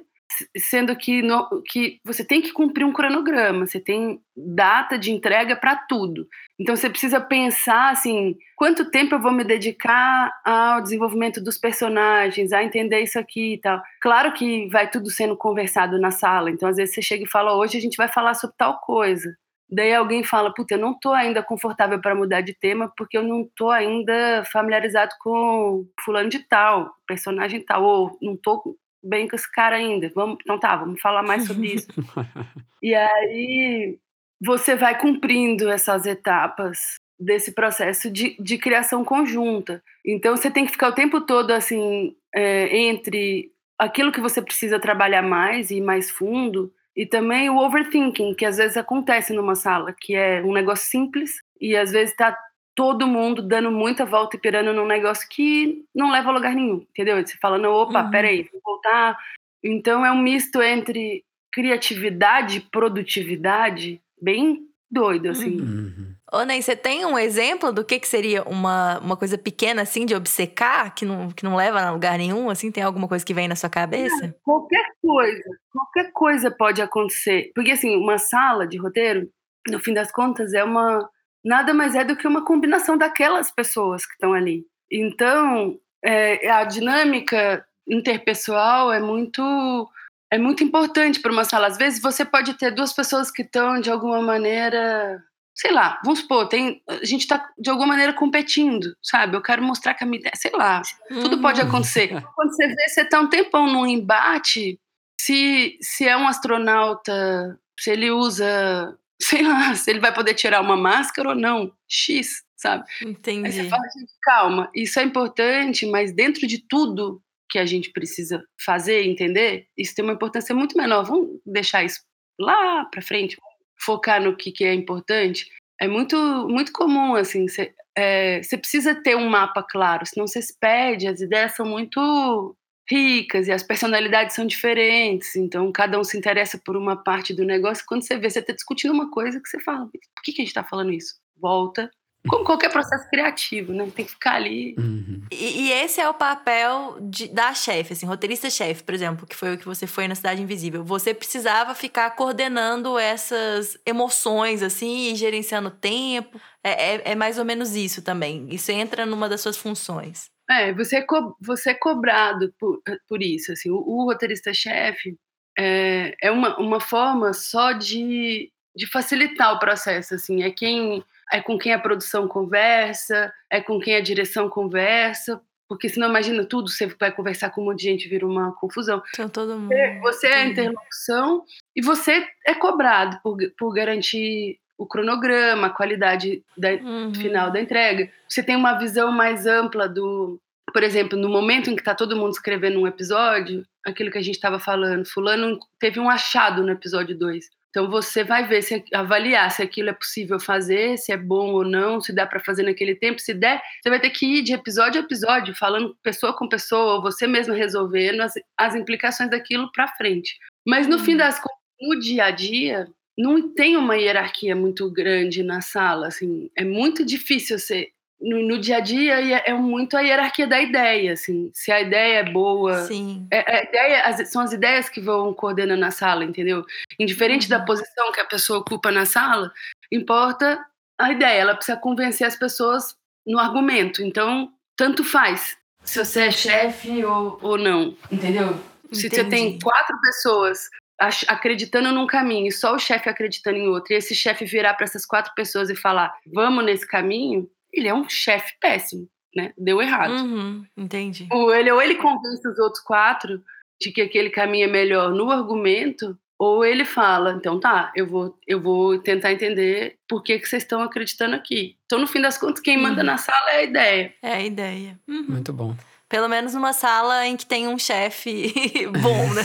sendo que, no, que você tem que cumprir um cronograma, você tem data de entrega para tudo. Então você precisa pensar assim, quanto tempo eu vou me dedicar ao desenvolvimento dos personagens, a entender isso aqui e tal. Claro que vai tudo sendo conversado na sala, então às vezes você chega e fala, hoje a gente vai falar sobre tal coisa. Daí alguém fala, puta, eu não tô ainda confortável para mudar de tema porque eu não tô ainda familiarizado com fulano de tal, personagem tal, ou não tô bem com esse cara ainda. Vamos, então tá, vamos falar mais sobre isso. e aí você vai cumprindo essas etapas desse processo de, de criação conjunta. Então você tem que ficar o tempo todo assim é, entre aquilo que você precisa trabalhar mais e ir mais fundo e também o overthinking que às vezes acontece numa sala que é um negócio simples e às vezes está todo mundo dando muita volta e pirando num negócio que não leva a lugar nenhum, entendeu? Você fala, não, opa, uhum. peraí, vou voltar. Então é um misto entre criatividade e produtividade bem doido, assim. Uhum. Ô, Ney, você tem um exemplo do que, que seria uma, uma coisa pequena, assim, de obcecar, que não, que não leva a lugar nenhum, assim? Tem alguma coisa que vem na sua cabeça? É, qualquer coisa. Qualquer coisa pode acontecer. Porque, assim, uma sala de roteiro, no fim das contas, é uma nada mais é do que uma combinação daquelas pessoas que estão ali. Então, é, a dinâmica interpessoal é muito é muito importante para uma sala. Às vezes você pode ter duas pessoas que estão de alguma maneira, sei lá, vamos supor, tem, a gente está de alguma maneira competindo, sabe? Eu quero mostrar que a minha ideia, sei lá, uhum. tudo pode acontecer. Quando você vê, você está um tempão num embate, se, se é um astronauta, se ele usa sei lá, se ele vai poder tirar uma máscara ou não. X, sabe? Entendi. Aí você fala, gente, calma, isso é importante, mas dentro de tudo que a gente precisa fazer, entender, isso tem uma importância muito menor. Vamos deixar isso lá para frente, focar no que, que é importante. É muito, muito comum, assim, você é, precisa ter um mapa claro, senão você se perde, as ideias são muito ricas e as personalidades são diferentes, então cada um se interessa por uma parte do negócio. Quando você vê, você está discutindo uma coisa que você fala, por que, que a gente está falando isso? Volta. Como qualquer processo criativo, né? Tem que ficar ali. Uhum. E, e, esse é o papel de, da chefe, assim, roteirista-chefe, por exemplo, que foi o que você foi na Cidade Invisível. Você precisava ficar coordenando essas emoções, assim, e gerenciando tempo. É, é, é mais ou menos isso também. Isso entra numa das suas funções. É, você é, co você é cobrado por, por isso. Assim, o, o roteirista-chefe é, é uma, uma forma só de, de facilitar o processo. Assim, é quem é com quem a produção conversa, é com quem a direção conversa, porque senão imagina tudo, você vai conversar com um monte de gente, vira uma confusão. Então todo mundo. Você, você é a interlocução e você é cobrado por, por garantir o cronograma, a qualidade da, uhum. final da entrega. Você tem uma visão mais ampla do, por exemplo, no momento em que está todo mundo escrevendo um episódio, aquilo que a gente estava falando, fulano teve um achado no episódio 2. Então você vai ver, se, avaliar se aquilo é possível fazer, se é bom ou não, se dá para fazer naquele tempo. Se der, você vai ter que ir de episódio a episódio, falando pessoa com pessoa, ou você mesmo resolvendo as, as implicações daquilo para frente. Mas no uhum. fim das contas, no dia a dia, não tem uma hierarquia muito grande na sala, assim, é muito difícil você no, no, dia a dia é, é, muito a hierarquia da ideia, assim, se a ideia é boa, Sim. É, é ideia, as, são as ideias que vão coordenando a sala, entendeu? Indiferente uhum. da posição que a pessoa ocupa na sala, importa a ideia, ela precisa convencer as pessoas no argumento, então tanto faz se você é chefe ou, ou não, entendeu? Entendi. Se você tem quatro pessoas acreditando num caminho e só o chefe acreditando em outro, e esse chefe virar para essas quatro pessoas e falar, vamos nesse caminho, ele é um chefe péssimo, né? Deu errado. Uhum, entendi. Ou ele, ou ele convence os outros quatro de que aquele caminho é melhor no argumento, ou ele fala, então tá, eu vou, eu vou tentar entender por que, que vocês estão acreditando aqui. Então, no fim das contas, quem manda uhum. na sala é a ideia. É a ideia. Uhum. Muito bom. Pelo menos numa sala em que tem um chefe bom, né?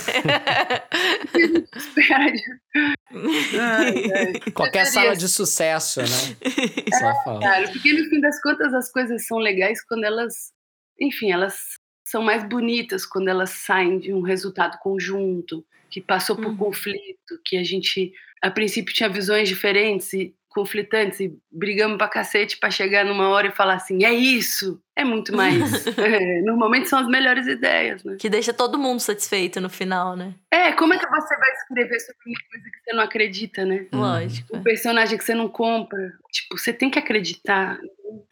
Qualquer sala de sucesso, né? É, cara, porque no fim das contas as coisas são legais quando elas, enfim, elas são mais bonitas quando elas saem de um resultado conjunto, que passou por uhum. conflito, que a gente a princípio tinha visões diferentes e conflitantes e brigamos pra cacete pra chegar numa hora e falar assim, é isso, é muito mais. é, normalmente são as melhores ideias, né? Que deixa todo mundo satisfeito no final, né? É, como é que você vai escrever sobre uma coisa que você não acredita, né? Lógico. O personagem que você não compra. Tipo, você tem que acreditar.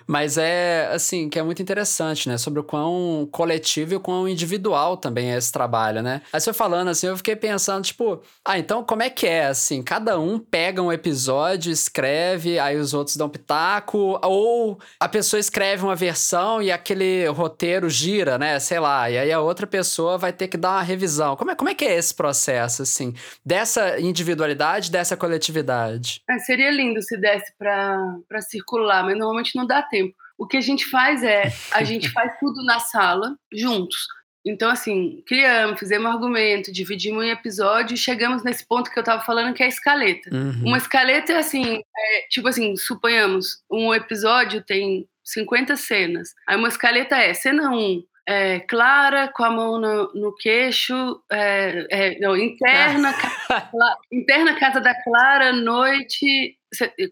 Mas é, assim, que é muito interessante, né? Sobre o quão coletivo e o quão individual também é esse trabalho, né? Aí você falando assim, eu fiquei pensando, tipo, ah, então como é que é, assim? Cada um pega um episódio, escreve, aí os outros dão pitaco, ou a pessoa escreve uma versão e aquele roteiro gira, né? Sei lá, e aí a outra pessoa vai ter que dar uma revisão. Como é, como é que é esse processo, assim? Dessa individualidade, dessa coletividade? É, seria lindo se desse pra circular, mas normalmente não dá tempo. O que a gente faz é, a gente faz tudo na sala, juntos. Então, assim, criamos, fizemos argumento, dividimos em episódio e chegamos nesse ponto que eu tava falando, que é a escaleta. Uhum. Uma escaleta é assim, é, tipo assim, suponhamos, um episódio tem 50 cenas. Aí uma escaleta é, cena 1, é, Clara com a mão no, no queixo, é, é, não, interna, ca- interna casa da Clara, noite,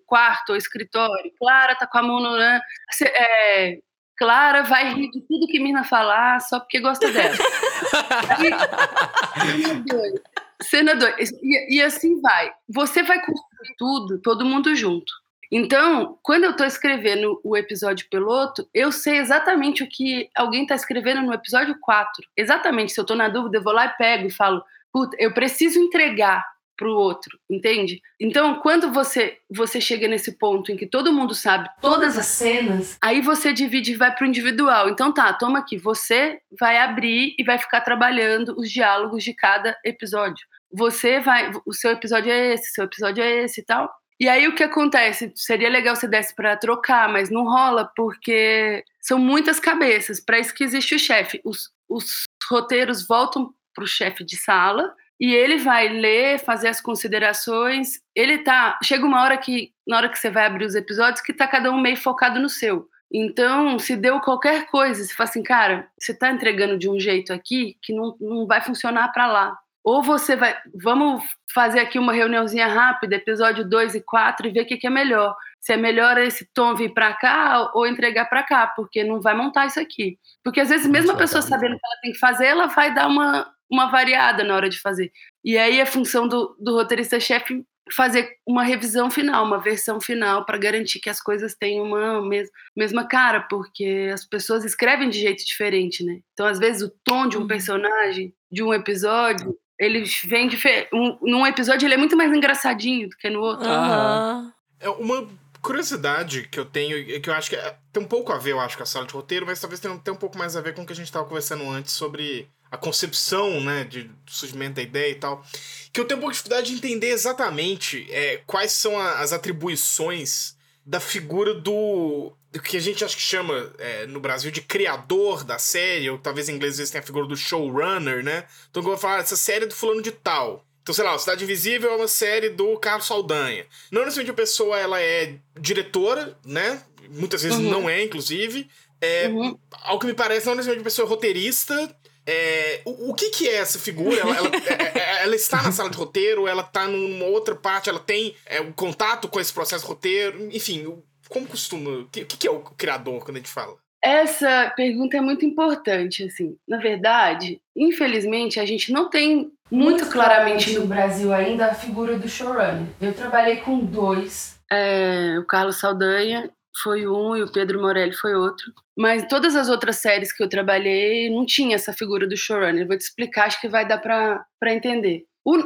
quarto escritório. Clara tá com a mão no. né? É, Clara vai rir de tudo que Mirna falar só porque gosta dela. Cena dois. Cena dois. E, e assim vai. Você vai construir tudo, todo mundo junto. Então, quando eu estou escrevendo o episódio piloto, eu sei exatamente o que alguém está escrevendo no episódio 4. Exatamente. Se eu estou na dúvida, eu vou lá e pego e falo, puta, eu preciso entregar para o outro, entende? Então, quando você você chega nesse ponto em que todo mundo sabe todas as cenas, aí você divide e vai para o individual. Então, tá, toma aqui, você vai abrir e vai ficar trabalhando os diálogos de cada episódio. Você vai, o seu episódio é esse, seu episódio é esse e tal. E aí o que acontece? Seria legal se desse para trocar, mas não rola porque são muitas cabeças. Para isso que existe o chefe. Os, os roteiros voltam para o chefe de sala e ele vai ler, fazer as considerações. Ele tá. Chega uma hora que, na hora que você vai abrir os episódios, que tá cada um meio focado no seu. Então, se deu qualquer coisa, você fala assim, cara, você tá entregando de um jeito aqui que não, não vai funcionar para lá. Ou você vai, vamos fazer aqui uma reuniãozinha rápida, episódio 2 e 4, e ver o que, que é melhor. Se é melhor esse tom vir para cá ou entregar para cá, porque não vai montar isso aqui. Porque às vezes, mesmo a pessoa sabendo o que ela tem que fazer, ela vai dar uma, uma variada na hora de fazer. E aí a função do, do roteirista-chefe fazer uma revisão final, uma versão final, para garantir que as coisas tenham uma mes mesma cara, porque as pessoas escrevem de jeito diferente, né? Então, às vezes, o tom de um personagem, de um episódio, ele vem diferente. Um, num episódio, ele é muito mais engraçadinho do que no outro. Aham. É uma curiosidade que eu tenho, e que eu acho que é- tem um pouco a ver, eu acho, com a sala de roteiro, mas talvez tenha, tenha um pouco mais a ver com o que a gente estava conversando antes sobre a concepção, né, de do surgimento da ideia e tal. Que eu tenho um pouco de dificuldade de entender exatamente é, quais são a- as atribuições da figura do, do que a gente acho que chama é, no Brasil de criador da série, ou talvez em inglês às vezes tenha a figura do showrunner, né? Então, eu vou falar, essa série é do fulano de tal. Então, sei lá, o Cidade Invisível é uma série do Carlos Saldanha. Não necessariamente a pessoa ela é diretora, né? Muitas vezes Uhum. não é, inclusive. É, Uhum. Ao que me parece, não necessariamente a pessoa é roteirista. É, o, o que, que é essa figura? Ela, ela- é- é- ela está na sala de roteiro, ela está numa outra parte, ela tem é, um contato com esse processo de roteiro, enfim, como costuma. O que, o que é o criador quando a gente fala? Essa pergunta é muito importante, assim. Na verdade, infelizmente, a gente não tem muito claramente no Brasil ainda a figura do showrunner. Eu trabalhei com dois. É, o Carlos Saldanha foi um e o Pedro Morelli foi outro. Mas todas as outras séries que eu trabalhei não tinha essa figura do showrunner. Vou te explicar, acho que vai dar para entender. O,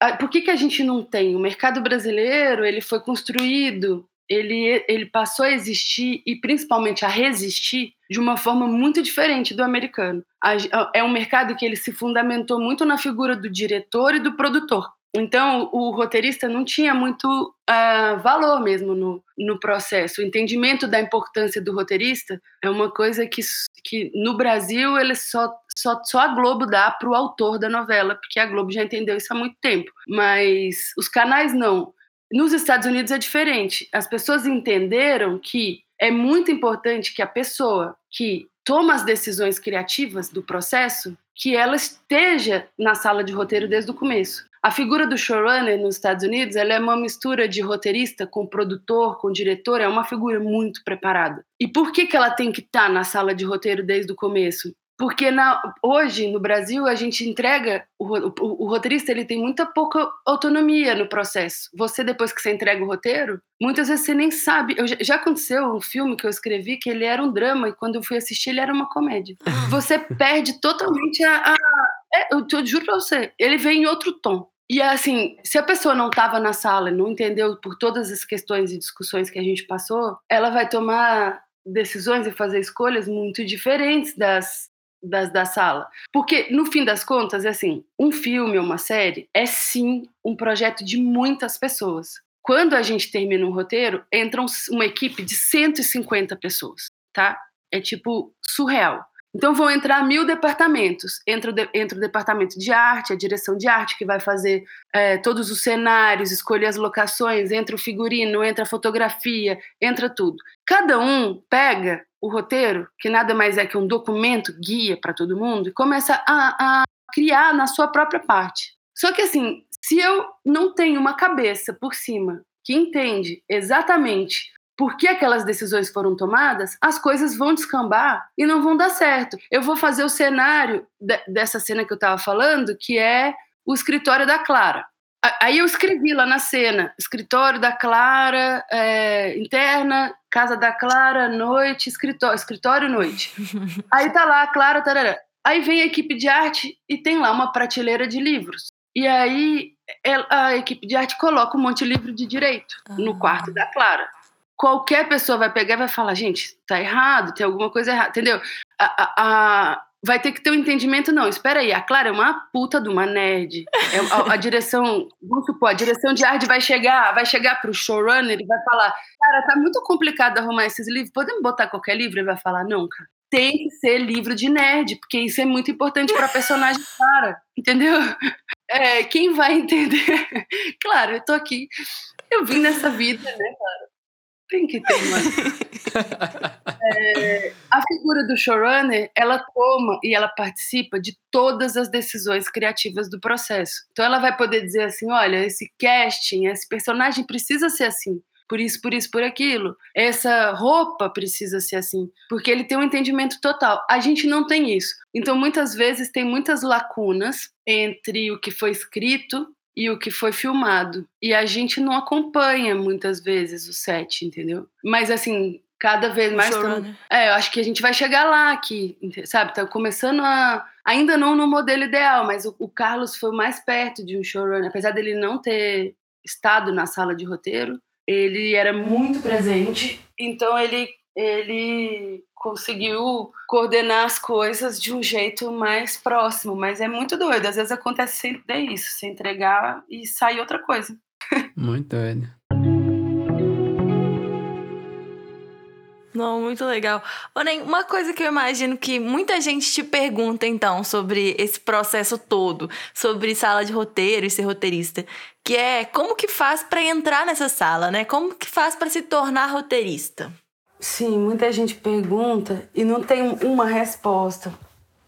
a- por que, que a gente não tem? O mercado brasileiro ele foi construído ele, ele passou a existir e principalmente a resistir de uma forma muito diferente do americano. A- É um mercado que ele se fundamentou muito na figura do diretor e do produtor. Então, o roteirista não tinha muito ah, valor mesmo no, no processo. O entendimento da importância do roteirista é uma coisa que, que no Brasil ele só, só, só a Globo dá para o autor da novela, porque a Globo já entendeu isso há muito tempo. Mas os canais não. Nos Estados Unidos é diferente. As pessoas entenderam que é muito importante que a pessoa que toma as decisões criativas do processo, que ela esteja na sala de roteiro desde o começo. A figura do showrunner nos Estados Unidos é uma mistura de roteirista com produtor, com diretor, é uma figura muito preparada. E por que, que ela tem que estar tá na sala de roteiro desde o começo? Porque na, hoje, no Brasil, a gente entrega. O, o, o, roteirista ele tem muita pouca autonomia no processo. Você, depois que você entrega o roteiro, muitas vezes você nem sabe. Eu, já aconteceu um filme que eu escrevi que ele era um drama e quando eu fui assistir ele era uma comédia. Você perde totalmente a. a é, eu, eu juro pra você, ele vem em outro tom. E assim, se a pessoa não estava na sala, não entendeu por todas as questões e discussões que a gente passou, ela vai tomar decisões e fazer escolhas muito diferentes das das, da sala. Porque, no fim das contas, é assim, um filme ou uma série é sim um projeto de muitas pessoas. Quando a gente termina um roteiro, entra uma equipe de 150 pessoas, tá? É tipo surreal. Então vão entrar mil departamentos. Entra o, de, entra o departamento de arte, a direção de arte, que vai fazer é, todos os cenários, escolher as locações, entra o figurino, entra a fotografia, entra tudo. Cada um pega o roteiro, que nada mais é que um documento guia para todo mundo, e começa a, a criar na sua própria parte. Só que assim, se eu não tenho uma cabeça por cima que entende exatamente por que aquelas decisões foram tomadas, as coisas vão descambar e não vão dar certo. Eu vou fazer o cenário de, dessa cena que eu estava falando, que é o escritório da Clara. Aí eu escrevi lá na cena, escritório da Clara, é, interna, casa da Clara, noite, escritório, escritório, noite. Aí tá lá a Clara, tarará. Aí vem a equipe de arte e tem lá uma prateleira de livros. E aí a equipe de arte coloca um monte de livro de direito no quarto da Clara qualquer pessoa vai pegar e vai falar, gente, tá errado, tem alguma coisa errada, entendeu? A, a, a, vai ter que ter um entendimento, não, espera aí, a Clara é uma puta de uma nerd. É, a, a, direção, vamos supor, a direção de arte vai chegar, vai chegar pro showrunner e vai falar, cara, tá muito complicado arrumar esses livros, podemos botar qualquer livro? Ele vai falar, não, cara. Tem que ser livro de nerd, porque isso é muito importante para personagem Clara, entendeu? É, quem vai entender? claro, eu tô aqui, eu vim nessa vida, né, cara? Tem que ter uma. é, a figura do showrunner, ela toma e ela participa de todas as decisões criativas do processo. Então ela vai poder dizer assim: olha, esse casting, esse personagem precisa ser assim. Por isso, por isso, por aquilo. Essa roupa precisa ser assim. Porque ele tem um entendimento total. A gente não tem isso. Então, muitas vezes, tem muitas lacunas entre o que foi escrito e o que foi filmado. E a gente não acompanha muitas vezes o set, entendeu? Mas assim, cada vez mais. Tamo... É, eu acho que a gente vai chegar lá aqui, sabe? Tá começando a. Ainda não no modelo ideal, mas o, o Carlos foi mais perto de um showrunner, apesar dele não ter estado na sala de roteiro, ele era muito presente, então ele ele conseguiu coordenar as coisas de um jeito mais próximo, mas é muito doido. Às vezes acontece sempre isso, se entregar e sair outra coisa. Muito doido. Não, muito legal. Porém, uma coisa que eu imagino que muita gente te pergunta, então, sobre esse processo todo, sobre sala de roteiro e ser roteirista, que é como que faz para entrar nessa sala, né? Como que faz para se tornar roteirista? Sim, muita gente pergunta e não tem uma resposta.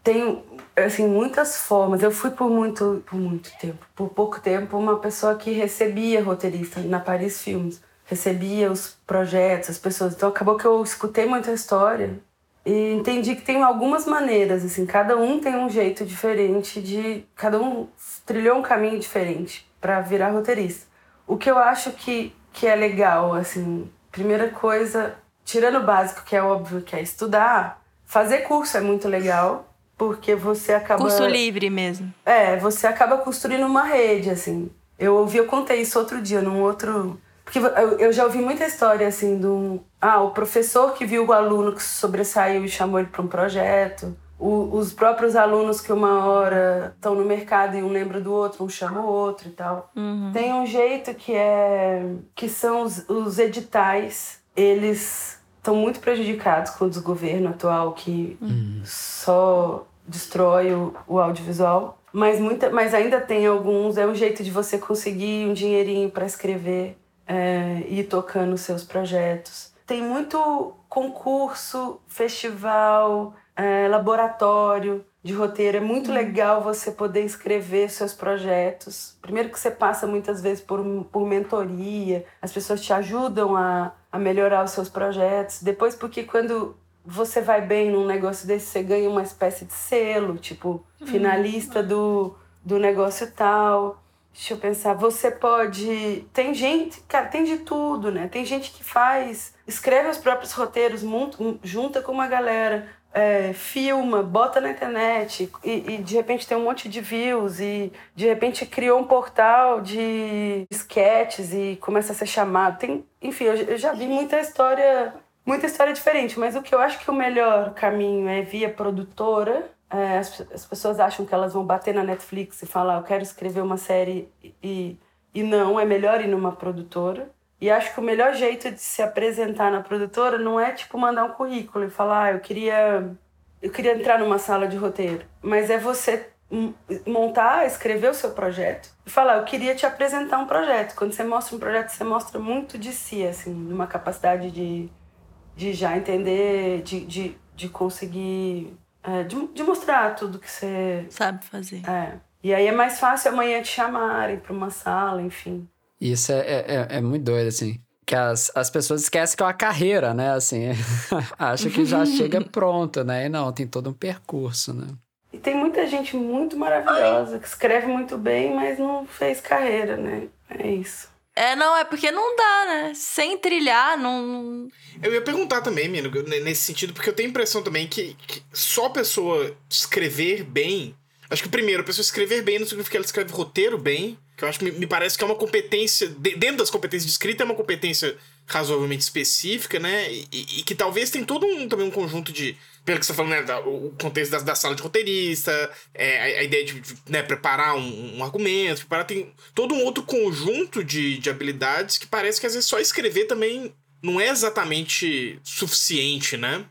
Tem assim muitas formas. Eu fui por muito por muito tempo, por pouco tempo, uma pessoa que recebia roteirista na Paris Filmes, recebia os projetos, as pessoas. Então acabou que eu escutei muita história e entendi que tem algumas maneiras, assim, cada um tem um jeito diferente de, cada um trilhou um caminho diferente para virar roteirista. O que eu acho que que é legal, assim, primeira coisa tirando o básico, que é óbvio que é estudar, fazer curso é muito legal, porque você acaba. Curso livre mesmo. É, você acaba construindo uma rede, assim. Eu ouvi, eu contei isso outro dia, num outro. Porque eu já ouvi muita história, assim, do. Ah, o professor que viu o aluno que sobressaiu e chamou ele para um projeto. O, os próprios alunos que uma hora estão no mercado e um lembra do outro, um chama o outro e tal. Uhum. Tem um jeito que é. que são os, os editais eles estão muito prejudicados com o desgoverno atual que só destrói o, o, audiovisual. Mas, muita, mas ainda tem alguns, é um jeito de você conseguir um dinheirinho para escrever é, e ir tocando seus projetos. Tem muito concurso, festival, é, laboratório. de roteiro. É muito uhum. legal você poder escrever seus projetos. Primeiro que você passa muitas vezes por, por mentoria, as pessoas te ajudam a, a melhorar os seus projetos. Depois porque quando você vai bem num negócio desse, você ganha uma espécie de selo, tipo, uhum. finalista do, do negócio tal. Deixa eu pensar, você pode. Tem gente, cara, tem de tudo, né? Tem gente que faz, escreve os próprios roteiros, monta, junta com uma galera, é, filma, bota na internet e, e, de repente tem um monte de views e de repente criou um portal de sketches e começa a ser chamado. Tem, enfim, eu, eu já vi muita história, muita história diferente, mas o que eu acho que o melhor caminho é via produtora é, as, as, pessoas acham que elas vão bater na Netflix e falar, eu quero escrever uma série e, e não, é melhor ir numa produtora. E acho que o melhor jeito de se apresentar na produtora não é tipo mandar um currículo e falar, ah, eu queria eu queria entrar numa sala de roteiro, mas é você montar, escrever o seu projeto e falar, eu queria te apresentar um projeto. Quando você mostra um projeto, você mostra muito de si, assim, uma capacidade de, de já entender, de, de, de conseguir é, de, de mostrar tudo que você sabe fazer. É. E aí é mais fácil amanhã te chamarem para uma sala, enfim. Isso é, é, é, é muito doido, assim. Que as, as pessoas esquecem que é uma carreira, né? Assim, acha que já chega pronta, né? E não, tem todo um percurso, né? E tem muita gente muito maravilhosa que escreve muito bem, mas não fez carreira, né? É isso. É, não, é porque não dá, né? Sem trilhar, não. Eu ia perguntar também, Mino, nesse sentido, porque eu tenho a impressão também que, que só a pessoa escrever bem. Acho que, primeiro, a pessoa escrever bem não significa que ela escreve roteiro bem. Que eu acho que me, parece que é uma competência. Dentro das competências de escrita, é uma competência razoavelmente específica, né? E, e, que talvez tem todo um, também um conjunto de. Pelo que você falou, né? Da, o contexto da, da sala de roteirista, é, a, a, ideia de, de né, preparar um, um, argumento, preparar. Tem todo um outro conjunto de, de habilidades que parece que às vezes só escrever também não é exatamente suficiente, né?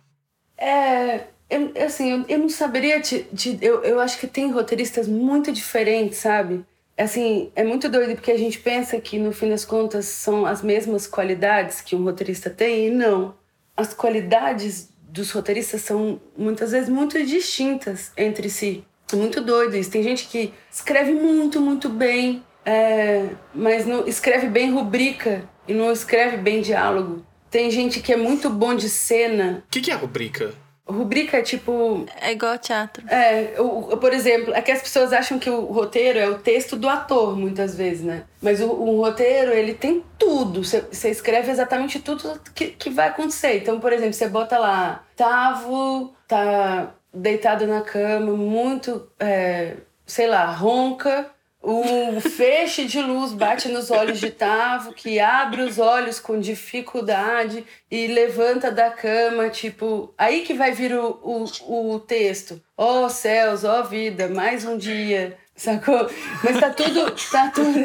É. Eu, assim, eu, eu não saberia te, te, eu, eu acho que tem roteiristas muito diferentes, sabe? Assim, é muito doido porque a gente pensa que no fim das contas são as mesmas qualidades que um roteirista tem e não. As qualidades dos roteiristas são muitas vezes muito distintas entre si. É muito doido isso. Tem gente que escreve muito, muito bem, é, mas não escreve bem rubrica e não escreve bem diálogo. Tem gente que é muito bom de cena. O que, que é rubrica? Rubrica é tipo. É igual teatro. É, o, por exemplo, é que as pessoas acham que o roteiro é o texto do ator, muitas vezes, né? Mas o, o roteiro, ele tem tudo. Você escreve exatamente tudo que, que vai acontecer. Então, por exemplo, você bota lá, Tavo tá deitado na cama, muito, é, sei lá, ronca o feixe de luz bate nos olhos de Tavo, que abre os olhos com dificuldade e levanta da cama, tipo. Aí que vai vir o, o, o texto. Ó oh, céus, ó oh, vida, mais um dia. Sacou? Mas tá tudo. Tá tudo.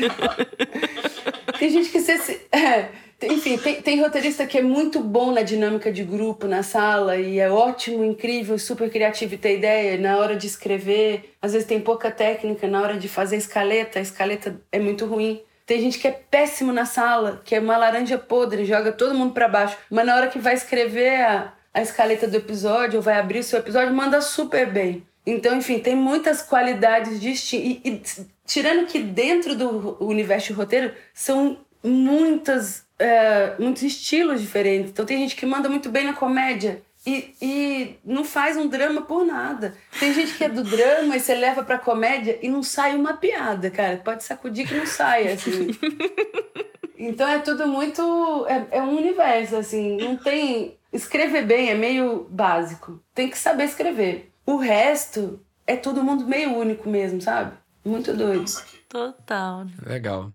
Tem gente que se. É, enfim, tem, tem roteirista que é muito bom na dinâmica de grupo, na sala, e é ótimo, incrível, super criativo e ter ideia na hora de escrever. Às vezes tem pouca técnica na hora de fazer escaleta, a escaleta é muito ruim. Tem gente que é péssimo na sala, que é uma laranja podre, joga todo mundo para baixo. Mas na hora que vai escrever a, a escaleta do episódio, ou vai abrir o seu episódio, manda super bem. Então, enfim, tem muitas qualidades distintas. E, e tirando que dentro do universo de roteiro são muitas é, muitos estilos diferentes. Então tem gente que manda muito bem na comédia e, e não faz um drama por nada. Tem gente que é do drama e você leva pra comédia e não sai uma piada, cara. Pode sacudir que não sai, assim. Então é tudo muito. É, é um universo, assim. Não tem. Escrever bem é meio básico. Tem que saber escrever. O resto é todo mundo meio único mesmo, sabe? Muito doido. Total. Legal.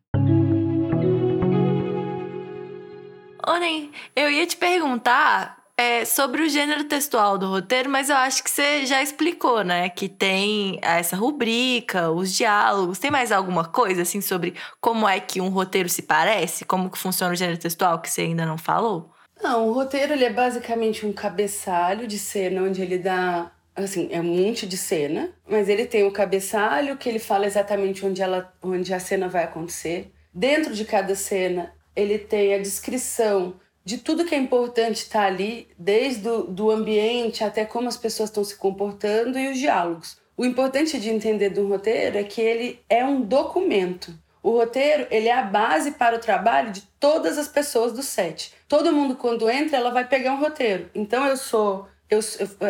Onem, eu ia te perguntar é, sobre o gênero textual do roteiro, mas eu acho que você já explicou, né? Que tem essa rubrica, os diálogos. Tem mais alguma coisa, assim, sobre como é que um roteiro se parece? Como que funciona o gênero textual que você ainda não falou? Não, o roteiro ele é basicamente um cabeçalho de cena onde ele dá assim, é um monte de cena, mas ele tem o cabeçalho que ele fala exatamente onde ela onde a cena vai acontecer. Dentro de cada cena ele tem a descrição de tudo que é importante estar ali, desde o do ambiente até como as pessoas estão se comportando e os diálogos. o importante de entender do roteiro é que ele é um documento. O roteiro, ele é a base para o trabalho de todas as pessoas do set. Todo mundo, quando entra, ela vai pegar um roteiro. Então, eu sou eu,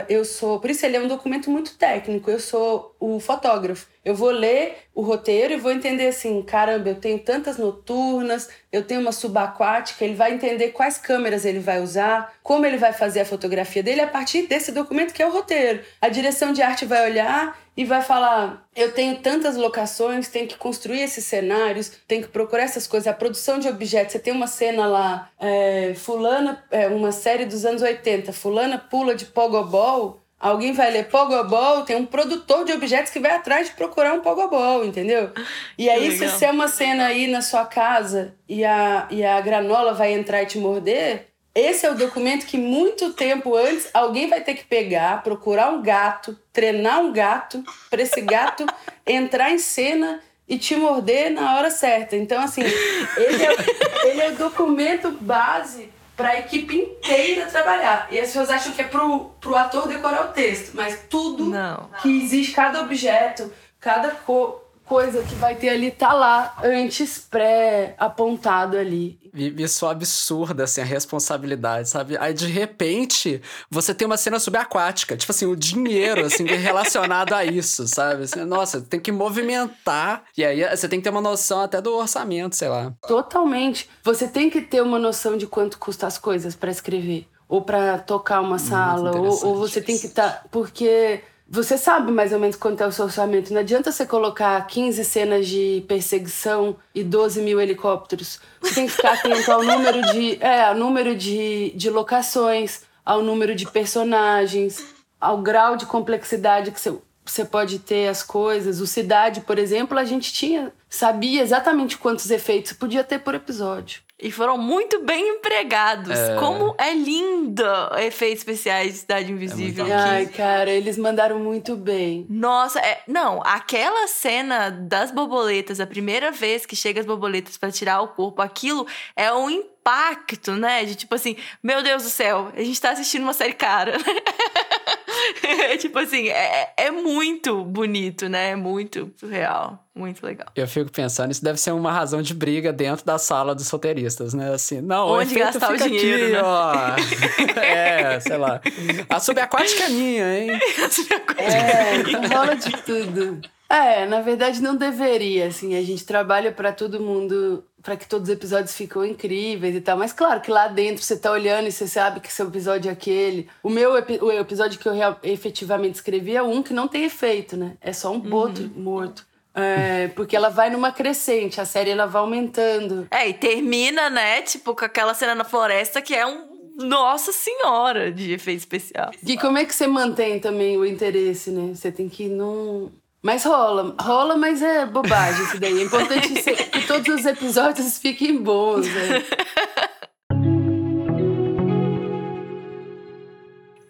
eu sou. Por isso ele é um documento muito técnico. Eu sou o fotógrafo. Eu vou ler o roteiro e vou entender assim: caramba, eu tenho tantas noturnas, eu tenho uma subaquática. Ele vai entender quais câmeras ele vai usar, como ele vai fazer a fotografia dele a partir desse documento que é o roteiro. A direção de arte vai olhar e vai falar: eu tenho tantas locações, tenho que construir esses cenários, tenho que procurar essas coisas. A produção de objetos, você tem uma cena lá, é, Fulana, é, uma série dos anos 80, Fulana pula de pogobol. Alguém vai ler pogobol, tem um produtor de objetos que vai atrás de procurar um pogobol, entendeu? E aí, se você é uma cena aí na sua casa e a, e a granola vai entrar e te morder, esse é o documento que muito tempo antes alguém vai ter que pegar, procurar um gato, treinar um gato, para esse gato entrar em cena e te morder na hora certa. Então, assim, ele é, ele é o documento base para a equipe inteira trabalhar. E as pessoas acham que é pro, pro ator decorar o texto, mas tudo Não. que existe, cada objeto, cada co coisa que vai ter ali tá lá antes pré-apontado ali. Isso é absurda, assim, a responsabilidade, sabe? Aí, de repente, você tem uma cena subaquática. Tipo assim, o dinheiro, assim, relacionado a isso, sabe? Assim, nossa, tem que movimentar. E aí, você tem que ter uma noção até do orçamento, sei lá. Totalmente. Você tem que ter uma noção de quanto custa as coisas para escrever. Ou para tocar uma sala. Ou, ou, você tem que estar... Tá, porque você sabe mais ou menos quanto é o seu orçamento. Não adianta você colocar 15 cenas de perseguição e 12 mil helicópteros. Você tem que ficar atento ao número de, é, ao número de, de locações, ao número de personagens, ao grau de complexidade que você, você pode ter as coisas. O Cidade, por exemplo, a gente tinha sabia exatamente quantos efeitos podia ter por episódio. E foram muito bem empregados. É... Como é lindo efeitos especiais de Cidade Invisível. É Ai, cara, eles mandaram muito bem. Nossa, é... não, aquela cena das borboletas, a primeira vez que chega as borboletas para tirar o corpo, aquilo é um impacto, né? De tipo assim, meu Deus do céu, a gente tá assistindo uma série cara. é tipo assim, é, é muito bonito, né? É muito real. Muito legal. Eu fico pensando, isso deve ser uma razão de briga dentro da sala dos roteiristas, né? Assim, não, Onde o gastar o dinheiro, aqui, né? ó. é, sei lá. A subaquática é minha, hein? A subaquática é, então rola de tudo. É, na verdade não deveria, assim, a gente trabalha para todo mundo, para que todos os episódios ficam incríveis e tal, mas claro que lá dentro você tá olhando e você sabe que seu episódio é aquele. O meu o episódio que eu efetivamente escrevi é um que não tem efeito, né? É só um boto uhum. morto. É, porque ela vai numa crescente, a série ela vai aumentando. É, e termina, né, tipo, com aquela cena na floresta que é um nossa senhora de efeito especial. E como é que você mantém também o interesse, né? Você tem que não mas rola, rola, mas é bobagem isso daí. É importante que todos os episódios fiquem bons. Né?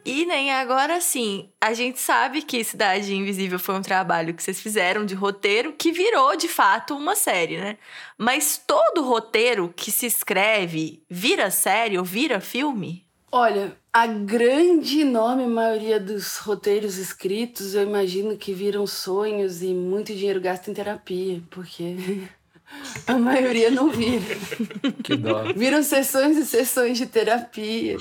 E nem agora sim, a gente sabe que Cidade Invisível foi um trabalho que vocês fizeram de roteiro que virou de fato uma série, né? Mas todo roteiro que se escreve vira série ou vira filme? Olha, a grande enorme maioria dos roteiros escritos, eu imagino que viram sonhos e muito dinheiro gasto em terapia, porque a maioria não vira. Que dó. Viram sessões e sessões de terapia.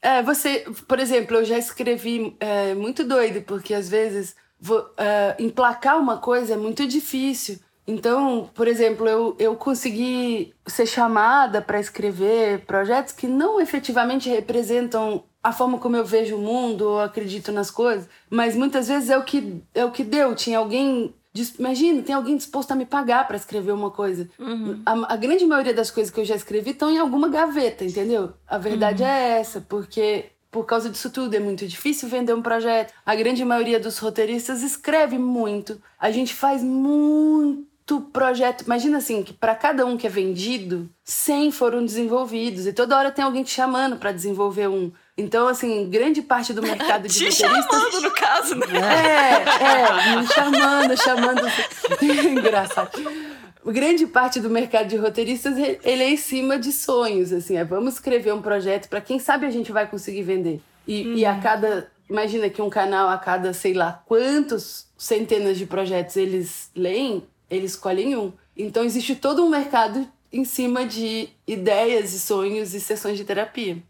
É, você, por exemplo, eu já escrevi é, muito doido, porque às vezes vou, é, emplacar uma coisa é muito difícil. Então, por exemplo, eu, eu consegui ser chamada para escrever projetos que não efetivamente representam a forma como eu vejo o mundo ou acredito nas coisas, mas muitas vezes é o que, é o que deu. Tinha alguém. Imagina, tem alguém disposto a me pagar para escrever uma coisa. Uhum. A, a, grande maioria das coisas que eu já escrevi estão em alguma gaveta, entendeu? A verdade uhum. é essa, porque por causa disso tudo é muito difícil vender um projeto. A grande maioria dos roteiristas escreve muito. A gente faz muito projeto. Imagina assim, que para cada um que é vendido, 100 foram desenvolvidos e toda hora tem alguém te chamando para desenvolver um. Então, assim, grande parte do mercado de te roteiristas... chamando, no caso, né? É, é, me chamando, chamando... Engraçado. Grande parte do mercado de roteiristas, ele é em cima de sonhos, assim, é vamos escrever um projeto para quem sabe a gente vai conseguir vender. E, hum. e a cada imagina que um canal a cada sei lá quantos centenas de projetos eles leem, eles escolhem um. Então existe todo um mercado em cima de ideias e sonhos e sessões de terapia.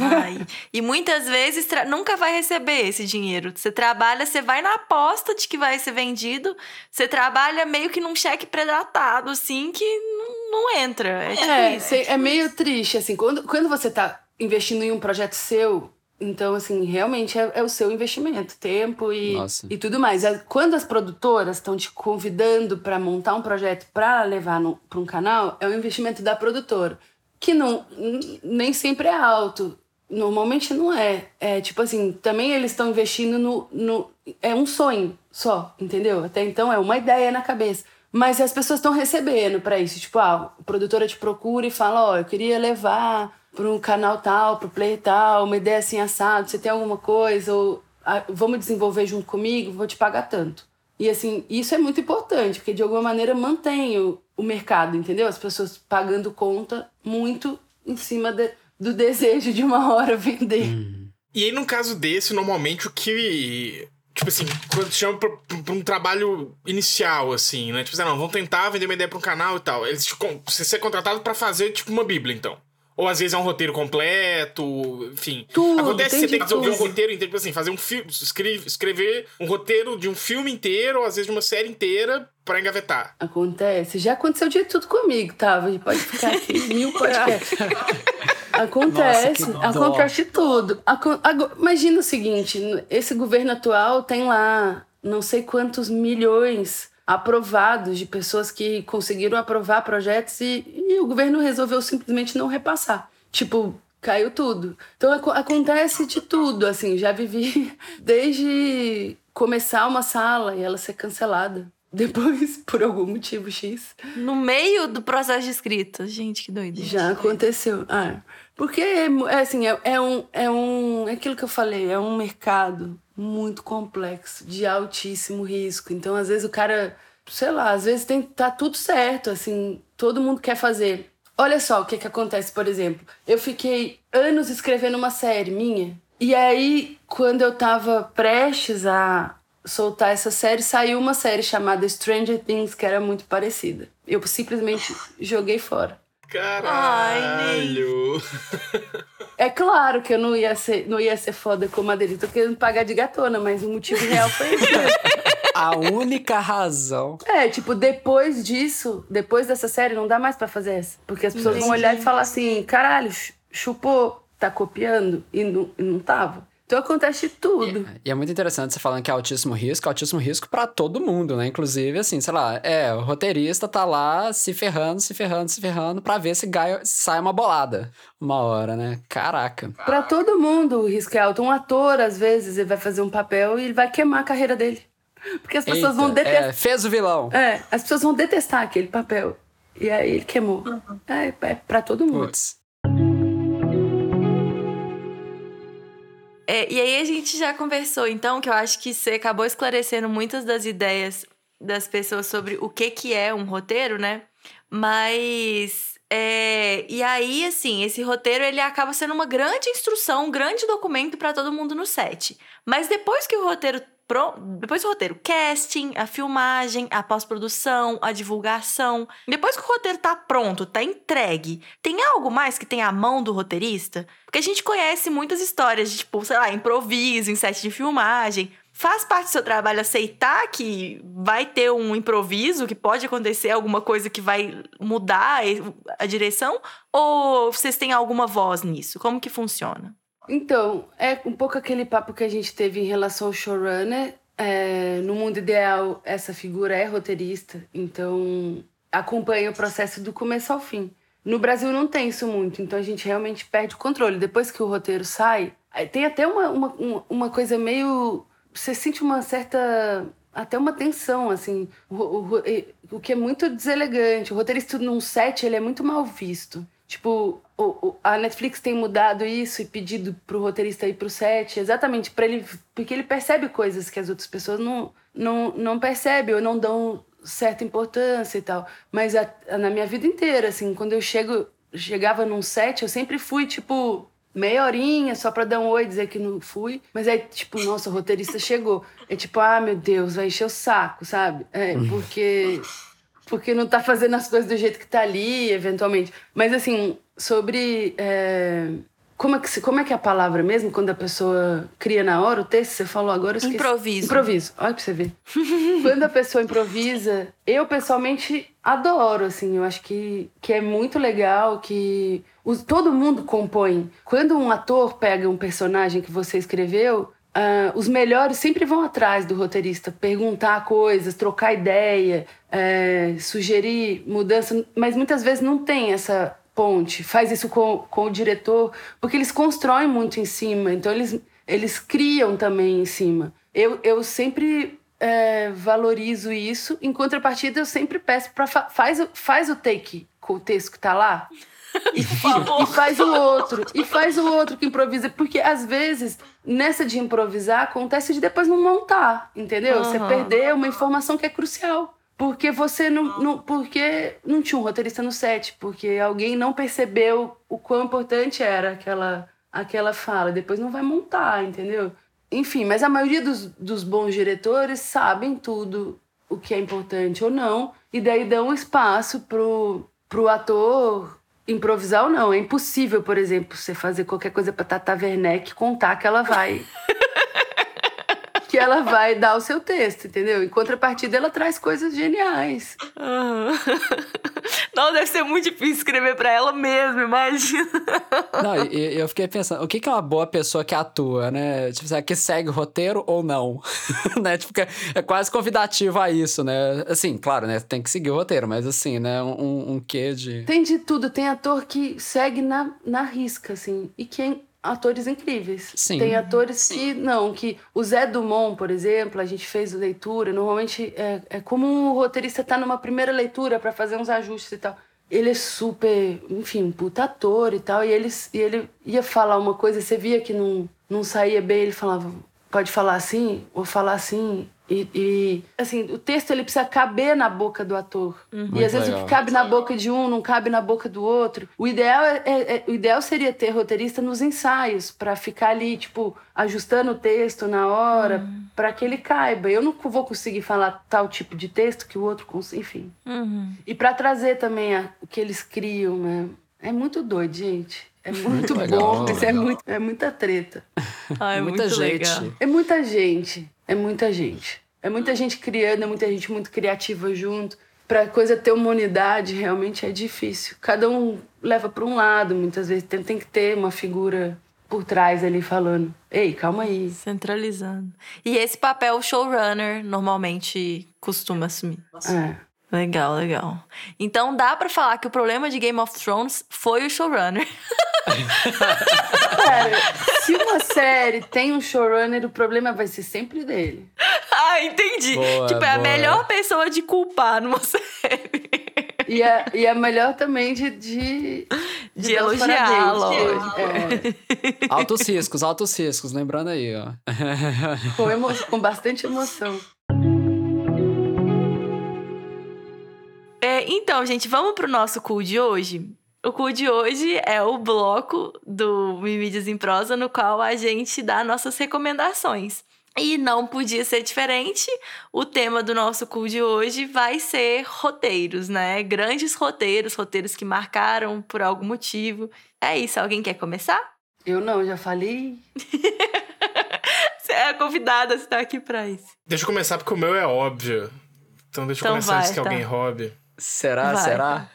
Ai. E muitas vezes nunca vai receber esse dinheiro. Você trabalha, você vai na aposta de que vai ser vendido, você trabalha meio que num cheque predatado, assim, que não, não entra. É, é, é, é meio triste, assim. Quando, quando você tá investindo em um projeto seu, então, assim, realmente é, é, o seu investimento, tempo e, e tudo mais. Quando as produtoras estão te convidando para montar um projeto para levar para um canal, é um investimento da produtora, que não nem sempre é alto. Normalmente não é. É tipo assim, também eles estão investindo no, no. É um sonho só, entendeu? Até então é uma ideia na cabeça. Mas as pessoas estão recebendo para isso. Tipo, ah, a produtora te procura e fala: Ó, oh, eu queria levar para um canal tal, para o player tal, uma ideia assim assado, você tem alguma coisa, ou ah, vamos desenvolver junto comigo, vou te pagar tanto. E assim, isso é muito importante, porque de alguma maneira mantém o, o mercado, entendeu? As pessoas pagando conta muito em cima de, do desejo de uma hora vender. Hum. E aí, num caso desse, normalmente o que. Tipo assim, quando te chama pra, pra, um trabalho inicial, assim, né? Tipo assim, não, vamos tentar vender uma ideia pra um canal e tal. Eles você ser contratado para fazer, tipo, uma bíblia, então. Ou às vezes é um roteiro completo, enfim. Tudo, Acontece que você tem que desenvolver um roteiro inteiro, tipo assim, fazer um filme, escrever, escrever um roteiro de um filme inteiro, ou às vezes de uma série inteira, para engavetar. Acontece. Já aconteceu de tudo comigo, tá? A gente pode ficar aqui mil podcasts. Acontece, Nossa, acontece tudo. Imagina o seguinte: esse governo atual tem lá não sei quantos milhões aprovados, de pessoas que conseguiram aprovar projetos e, e o governo resolveu simplesmente não repassar. Tipo, caiu tudo. Então ac acontece de tudo, assim, já vivi desde começar uma sala e ela ser cancelada. Depois, por algum motivo X. No meio do processo de escrita. Gente, que doido. Já aconteceu. Ah, porque, é, assim, é, é, um, é um... É aquilo que eu falei, é um mercado muito complexo, de altíssimo risco. Então, às vezes, o cara, sei lá, às vezes tem, tá tudo certo, assim, todo mundo quer fazer. Olha só o que, que acontece, por exemplo. Eu fiquei anos escrevendo uma série minha, e aí, quando eu tava prestes a soltar essa série, saiu uma série chamada Stranger Things, que era muito parecida. Eu simplesmente joguei fora. Caralho! É claro que eu não ia ser, não ia ser foda como a dele. Tô querendo pagar de gatona, mas o motivo real foi isso. a única razão. É, tipo, depois disso, depois dessa série, não dá mais para fazer essa. Porque as pessoas Entendi. vão olhar e falar assim: caralho, chupou, tá copiando? E não, e não tava. Então acontece tudo. E, e, é muito interessante você falando que é altíssimo risco, altíssimo risco para todo mundo, né? Inclusive, assim, sei lá, é, o roteirista tá lá se ferrando, se ferrando, se ferrando para ver se gaia, sai uma bolada uma hora, né? Caraca. Para todo mundo o risco é alto. Um ator, às vezes, ele vai fazer um papel e ele vai queimar a carreira dele. Porque as pessoas Eita, vão detestar. É, fez o vilão. É, as pessoas vão detestar aquele papel. E aí ele queimou. Uhum. É, é pra todo mundo. Puts. É, e aí a gente já conversou, então, que eu acho que você acabou esclarecendo muitas das ideias das pessoas sobre o que, que é um roteiro, né? Mas. É, e aí, assim, esse roteiro ele acaba sendo uma grande instrução, um grande documento para todo mundo no set. Mas depois que o roteiro Pro... Depois o roteiro, casting, a filmagem, a pós-produção, a divulgação. Depois que o roteiro tá pronto, tá entregue, tem algo mais que tem a mão do roteirista? Porque a gente conhece muitas histórias de, tipo, sei lá, improviso em set de filmagem. Faz parte do seu trabalho aceitar que vai ter um improviso, que pode acontecer alguma coisa que vai mudar a direção? Ou vocês têm alguma voz nisso? Como que funciona? Então, é um pouco aquele papo que a gente teve em relação ao showrunner. É, no mundo ideal, essa figura é roteirista, então acompanha o processo do começo ao fim. No Brasil não tem isso muito, então a gente realmente perde o controle. Depois que o roteiro sai, tem até uma, uma, uma coisa meio. Você sente uma certa. Até uma tensão, assim. O, o, o que é muito deselegante. O roteirista num set ele é muito mal visto. Tipo, o, o, a Netflix tem mudado isso e pedido pro roteirista ir pro set, exatamente para ele, porque ele percebe coisas que as outras pessoas não, não, não percebem ou não dão certa importância e tal. Mas a, a, na minha vida inteira, assim, quando eu chego, chegava num set, eu sempre fui tipo meia horinha só pra dar um oi, dizer que não fui. Mas aí, tipo, nossa, o roteirista chegou. É tipo, ah, meu Deus, vai encher o saco, sabe? É, porque. Porque não tá fazendo as coisas do jeito que tá ali, eventualmente. Mas assim, sobre. É... Como é, que, como é que é a palavra mesmo? Quando a pessoa cria na hora o texto, você falou agora, eu esqueci. Improviso. Improviso. Olha pra você ver. Quando a pessoa improvisa, eu pessoalmente adoro, assim. Eu acho que, que é muito legal, que os, todo mundo compõe. Quando um ator pega um personagem que você escreveu, Uh, os melhores sempre vão atrás do roteirista, perguntar coisas, trocar ideia, é, sugerir mudança, mas muitas vezes não tem essa ponte. Faz isso com, com o diretor, porque eles constroem muito em cima, então eles, eles criam também em cima. Eu, eu sempre é, valorizo isso, em contrapartida, eu sempre peço para fa faz, faz o take com o texto que tá lá. E, e, faz o outro, e faz o outro que improvisa. Porque às vezes, nessa de improvisar, acontece de depois não montar, entendeu? Uhum. Você perder uma informação que é crucial. Porque você não, não, Porque não tinha um roteirista no set, porque alguém não percebeu o quão importante era aquela, aquela fala. Depois não vai montar, entendeu? Enfim, mas a maioria dos, dos bons diretores sabem tudo o que é importante ou não, e daí dão espaço pro, pro ator improvisar ou não. É impossível, por exemplo, você fazer qualquer coisa pra Tata Werneck contar que ela vai. que ela vai dar o seu texto, entendeu? Em contrapartida, ela traz coisas geniais. Uhum. Não, deve ser muito difícil escrever para ela mesmo, imagina. Não, e eu fiquei pensando, o que é uma boa pessoa que atua, né? Tipo, que segue o roteiro ou não? né? Tipo, é quase convidativo a isso, né? Assim, claro, né? Tem que seguir o roteiro, mas assim, né? Um, um quê de... Tem de tudo. Tem ator que segue na, na risca, assim. E quem atores incríveis. Sim. Tem atores Sim. que não, que o Zé Dumont, por exemplo, a gente fez leitura, normalmente é, é como o roteirista tá numa primeira leitura para fazer uns ajustes e tal. Ele é super, enfim, um puta ator e tal, e ele, e ele ia falar uma coisa, você via que não, não saía bem, ele falava, pode falar assim, ou falar assim, e, e, assim, o texto ele precisa caber na boca do ator. Uhum. E às vezes legal. o que cabe na boca de um não cabe na boca do outro. O ideal, é, é, é o ideal seria ter roteirista nos ensaios, para ficar ali, tipo, ajustando o texto na hora, uhum. para que ele caiba. Eu não vou conseguir falar tal tipo de texto que o outro consiga, enfim. Uhum. E para trazer também a, o que eles criam, né? É muito doido, gente. É muito bom, mas é, muito, é muita treta. Ah, é muita gente. Legal. É muita gente. É muita gente. É muita gente criando, é muita gente muito criativa junto. Pra coisa ter uma unidade, realmente é difícil. Cada um leva para um lado, muitas vezes tem, tem que ter uma figura por trás ali falando: ei, calma aí. Centralizando. E esse papel showrunner normalmente costuma assumir. É. Legal, legal. Então dá para falar que o problema de Game of Thrones foi o showrunner. se uma série tem um showrunner, o problema vai ser sempre dele. Ah, entendi. Boa, tipo, é a melhor pessoa de culpar numa série. E é, e é melhor também de. De, de, de elogiar, é. Altos riscos, altos riscos, lembrando aí, ó. Com, emo com bastante emoção. É, então, gente, vamos pro nosso cool de hoje? O cool de hoje é o bloco do Mídias em Prosa, no qual a gente dá nossas recomendações. E não podia ser diferente. O tema do nosso cool de hoje vai ser roteiros, né? Grandes roteiros, roteiros que marcaram por algum motivo. É isso. Alguém quer começar? Eu não, já falei. você é a convidada, você tá aqui pra isso. Deixa eu começar porque o meu é óbvio. Então deixa eu então começar vai, antes que tá. alguém roube. Será? Vai. Será?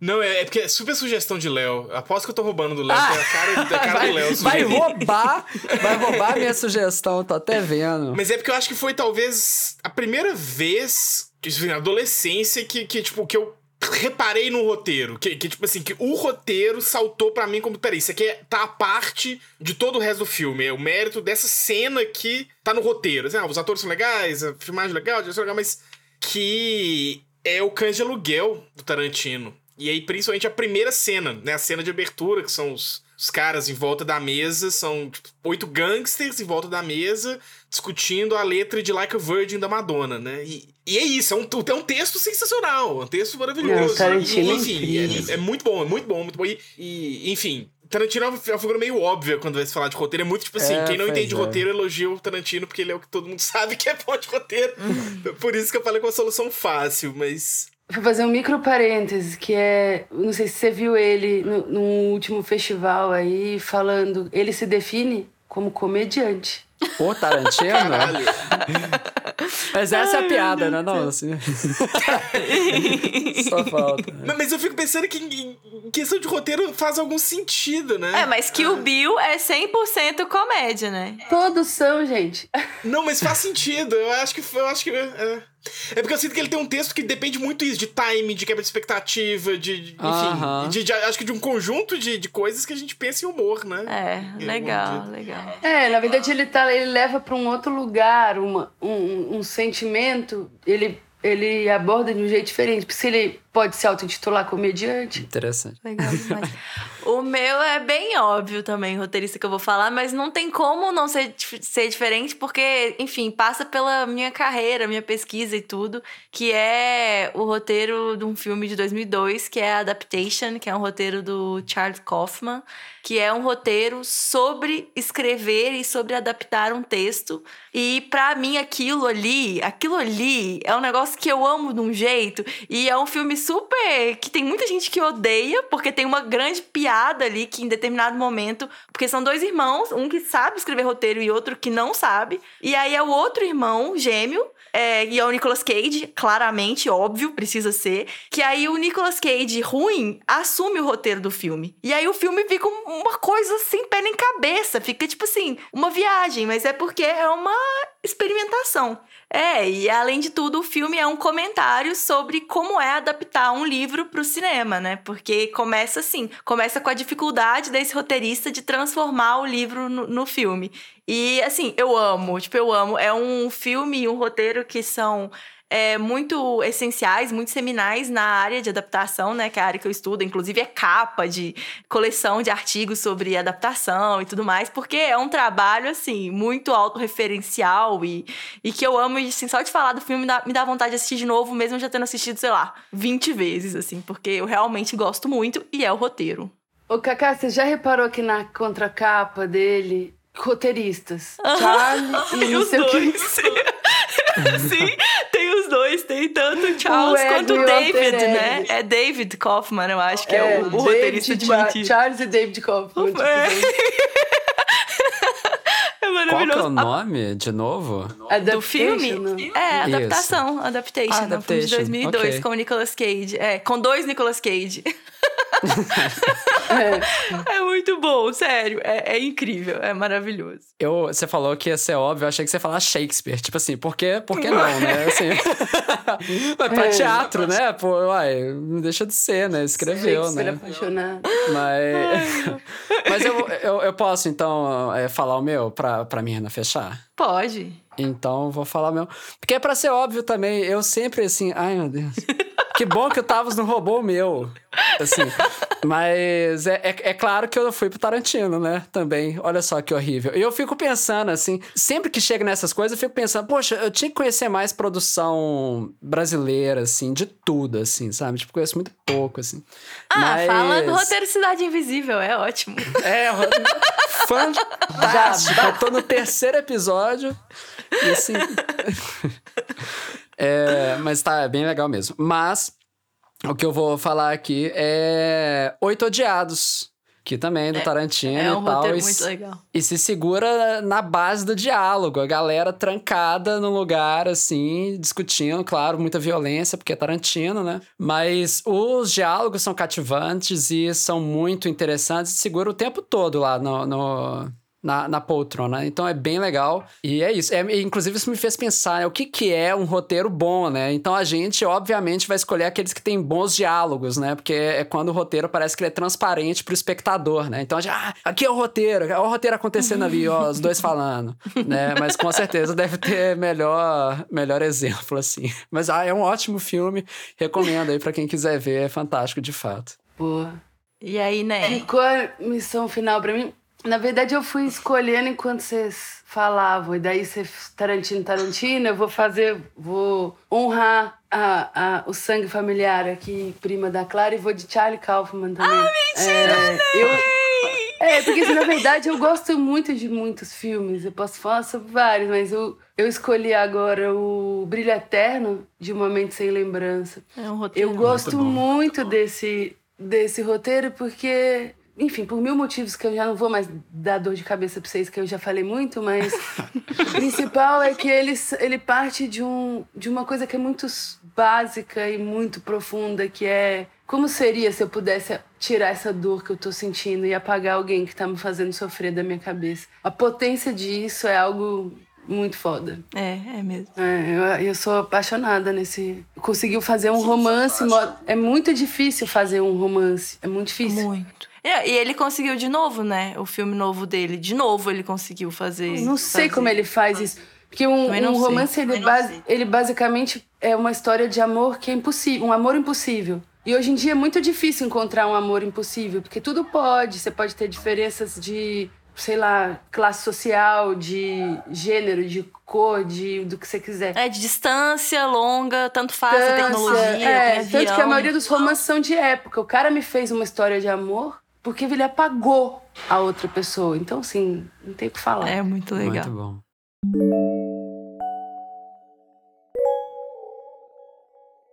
Não, é, é, porque é super sugestão de Léo. Aposto que eu tô roubando do Léo, ah, é a cara, a cara vai, do Léo. Vai roubar, vai roubar a minha sugestão, tô até vendo. Mas é porque eu acho que foi talvez a primeira vez, na adolescência, que, que, tipo, que eu reparei no roteiro. Que, que, tipo assim, que o roteiro saltou para mim como, peraí, isso aqui é, tá a parte de todo o resto do filme. É o mérito dessa cena que tá no roteiro. Assim, ah, os atores são legais, a filmagem é legal, a direção é legal, mas que é o Cães de Aluguel do Tarantino. E aí, principalmente a primeira cena, né? A cena de abertura, que são os, os caras em volta da mesa, são tipo, oito gangsters em volta da mesa, discutindo a letra de Like a Virgin da Madonna, né? E, e é isso, é um, é um texto sensacional, é um texto maravilhoso. Não, Tarantino e, enfim, é, é, muito bom, é muito bom, muito bom. E, e enfim, Tarantino é uma figura meio óbvia quando vai se falar de roteiro. É muito tipo assim, É, quem não entende é. roteiro elogia o Tarantino porque ele é o que todo mundo sabe que é bom de roteiro. Uhum. Por isso que eu falei com a solução fácil, mas. Vou fazer um micro parêntese, que é. Não sei se você viu ele no, no último festival aí falando. Ele se define como comediante. O Tarantino? Caralho. Mas essa é a piada, né? Não, assim. Só falta. Mas- Mas eu fico pensando que em questão de roteiro faz algum sentido, né? É, mas Kill Bill é 100% comédia, né? Todos são, gente. Não, mas faz sentido. Eu acho que. Eu acho que é. É porque eu sinto que ele tem um texto que depende muito isso, de time, de quebra de expectativa, de. de- enfim. Aham. de- de- acho que de um conjunto de, de coisas que a gente pensa em humor, né? É, legal, legal. É, na verdade ele, tá, ele leva para um outro lugar uma, um, um sentimento. Ele, ele aborda de um jeito diferente. Porque se ele pode se auto-intitular comediante. Interessante. Legal demais. o meu é bem óbvio também, roteirista que eu vou falar, mas não tem como não ser, ser diferente, porque, enfim, passa pela minha carreira, minha pesquisa e tudo, que é o roteiro de um filme de 2002, que é Adaptation, que é um roteiro do Charles Kaufman, que é um roteiro sobre escrever e sobre adaptar um texto. E pra mim aquilo ali, aquilo ali é um negócio que eu amo de um jeito e é um filme super que tem muita gente que odeia porque tem uma grande piada ali que em determinado momento, porque são dois irmãos, um que sabe escrever roteiro e outro que não sabe. E aí é o outro irmão gêmeo é, e é o Nicolas Cage, claramente, óbvio, precisa ser. Que aí o Nicolas Cage, ruim, assume o roteiro do filme. E aí o filme fica um- uma coisa sem pé nem cabeça. Fica tipo assim, uma viagem, mas é porque é uma experimentação. É, e além de tudo, o filme é um comentário sobre como é adaptar um livro pro cinema, né? Porque começa assim, começa com a dificuldade desse roteirista de transformar o livro no, no filme. E assim, eu amo, tipo, eu amo. É um filme e um roteiro que são é, muito essenciais, muito seminais na área de adaptação, né? Que é a área que eu estudo, inclusive é capa de coleção de artigos sobre adaptação e tudo mais, porque é um trabalho, assim, muito autorreferencial e, e que eu amo, e assim, só de falar do filme dá- me dá vontade de assistir de novo, mesmo já tendo assistido, sei lá, 20 vezes, assim, porque eu realmente gosto muito e é o roteiro. Ô, Cacá, você já reparou que na contracapa dele, roteiristas, Charlie e Tem não o que. dois. Sim, tem os dois. Tem tanto Charles O quanto ego o o David, né? É David Kaufman, eu acho que é, o, o roteirista de mentira. Charles e David Kaufman. tipo, É. É Qual que é o nome, de novo? Do filme? Adaptation? É, Isso. adaptação. Adaptation. Ah, é um filme de Adaptation, 2002 ok. com o Nicolas Cage. É, com dois Nicolas Cage. É muito bom, sério. É, é incrível, é maravilhoso. Eu, você falou que ia ser óbvio, eu achei que você ia falar Shakespeare. Tipo assim, por que, por que não, né? Assim, mas pra É. teatro, né? Pô, uai, não deixa de ser, né? Escreveu, Shakespeare né? apaixonado. Mas, mas eu, eu, eu posso, então, é, falar o meu pra, pra Mirna fechar? Pode. Então, eu vou falar o meu. Porque é pra ser óbvio também, eu sempre assim, ai meu Deus. Que bom que o Tavos não roubou o meu. Assim, mas é, é, é claro que eu fui pro Tarantino, né? Também. Olha só que horrível. E eu fico pensando, assim, sempre que chega nessas coisas, eu fico pensando, poxa, eu tinha que conhecer mais produção brasileira, assim, de tudo, assim, sabe? Tipo, conheço muito pouco, assim. Ah, Mas- fala no roteiro Cidade Invisível, é ótimo. é, ro- fantástico. Eu tô no terceiro episódio. E assim. É, mas tá, é bem legal mesmo. Mas o que eu vou falar aqui é Oito Odiados. Que também é do Tarantino É um e tal. e, muito legal. e se segura na base do diálogo. A galera trancada num lugar, assim, discutindo, claro, muita violência, porque é Tarantino, né? Mas os diálogos são cativantes e são muito interessantes. Segura o tempo todo lá no... no- na, na poltrona. Então é bem legal. E é isso. É, inclusive, isso me fez pensar né, o que, que é um roteiro bom, né? Então a gente, obviamente, vai escolher aqueles que têm bons diálogos, né? Porque é quando o roteiro parece que ele é transparente pro espectador, né? Então a gente, ah, aqui é o roteiro, é o roteiro acontecendo ali, ó, os dois falando, né? Mas com certeza deve ter melhor, melhor exemplo, assim. Mas ah, é um ótimo filme, recomendo aí pra quem quiser ver, é fantástico de fato. Boa. E aí, né? Ficou a missão final pra mim. Na verdade, eu fui escolhendo enquanto vocês falavam. E daí, você, Tarantino, Tarantino, eu vou fazer, vou honrar a, a, o sangue familiar aqui, prima da Clara, e vou de Charlie Kaufman também. Ah, mentira! eu, É, porque assim, na verdade eu gosto muito de muitos filmes. Eu posso falar sobre vários, mas eu, eu escolhi agora o Brilho Eterno de Uma Mente Sem Lembrança. É um roteiro. Eu gosto bom, muito desse, desse roteiro porque, enfim, por mil motivos que eu já não vou mais dar dor de cabeça pra vocês, que eu já falei muito, mas o principal é que ele, ele parte de, um, de uma coisa que é muito básica e muito profunda, que é como seria se eu pudesse tirar essa dor que eu tô sentindo e apagar alguém que tá me fazendo sofrer da minha cabeça. A potência disso é algo muito foda. É, é mesmo. É, eu, eu sou apaixonada nesse. Conseguiu fazer um romance. mo- É muito difícil fazer um romance. É muito difícil. Muito. É, E ele conseguiu de novo, né? O filme novo dele. De novo ele conseguiu fazer. Não sei fazer. como ele faz isso. Porque um, um romance, ele, sei. ele basicamente é uma história de amor que é impossível. Um amor impossível. E hoje em dia é muito difícil encontrar um amor impossível, porque tudo pode. Você pode ter diferenças de, sei lá, classe social, de gênero, de cor, de do que você quiser. É, de distância longa, tanto faz a tecnologia, é, tanto que a maioria dos romances são de época. O cara me fez uma história de amor porque ele apagou a outra pessoa. Então, assim, não tem o que falar. É muito legal. Muito bom.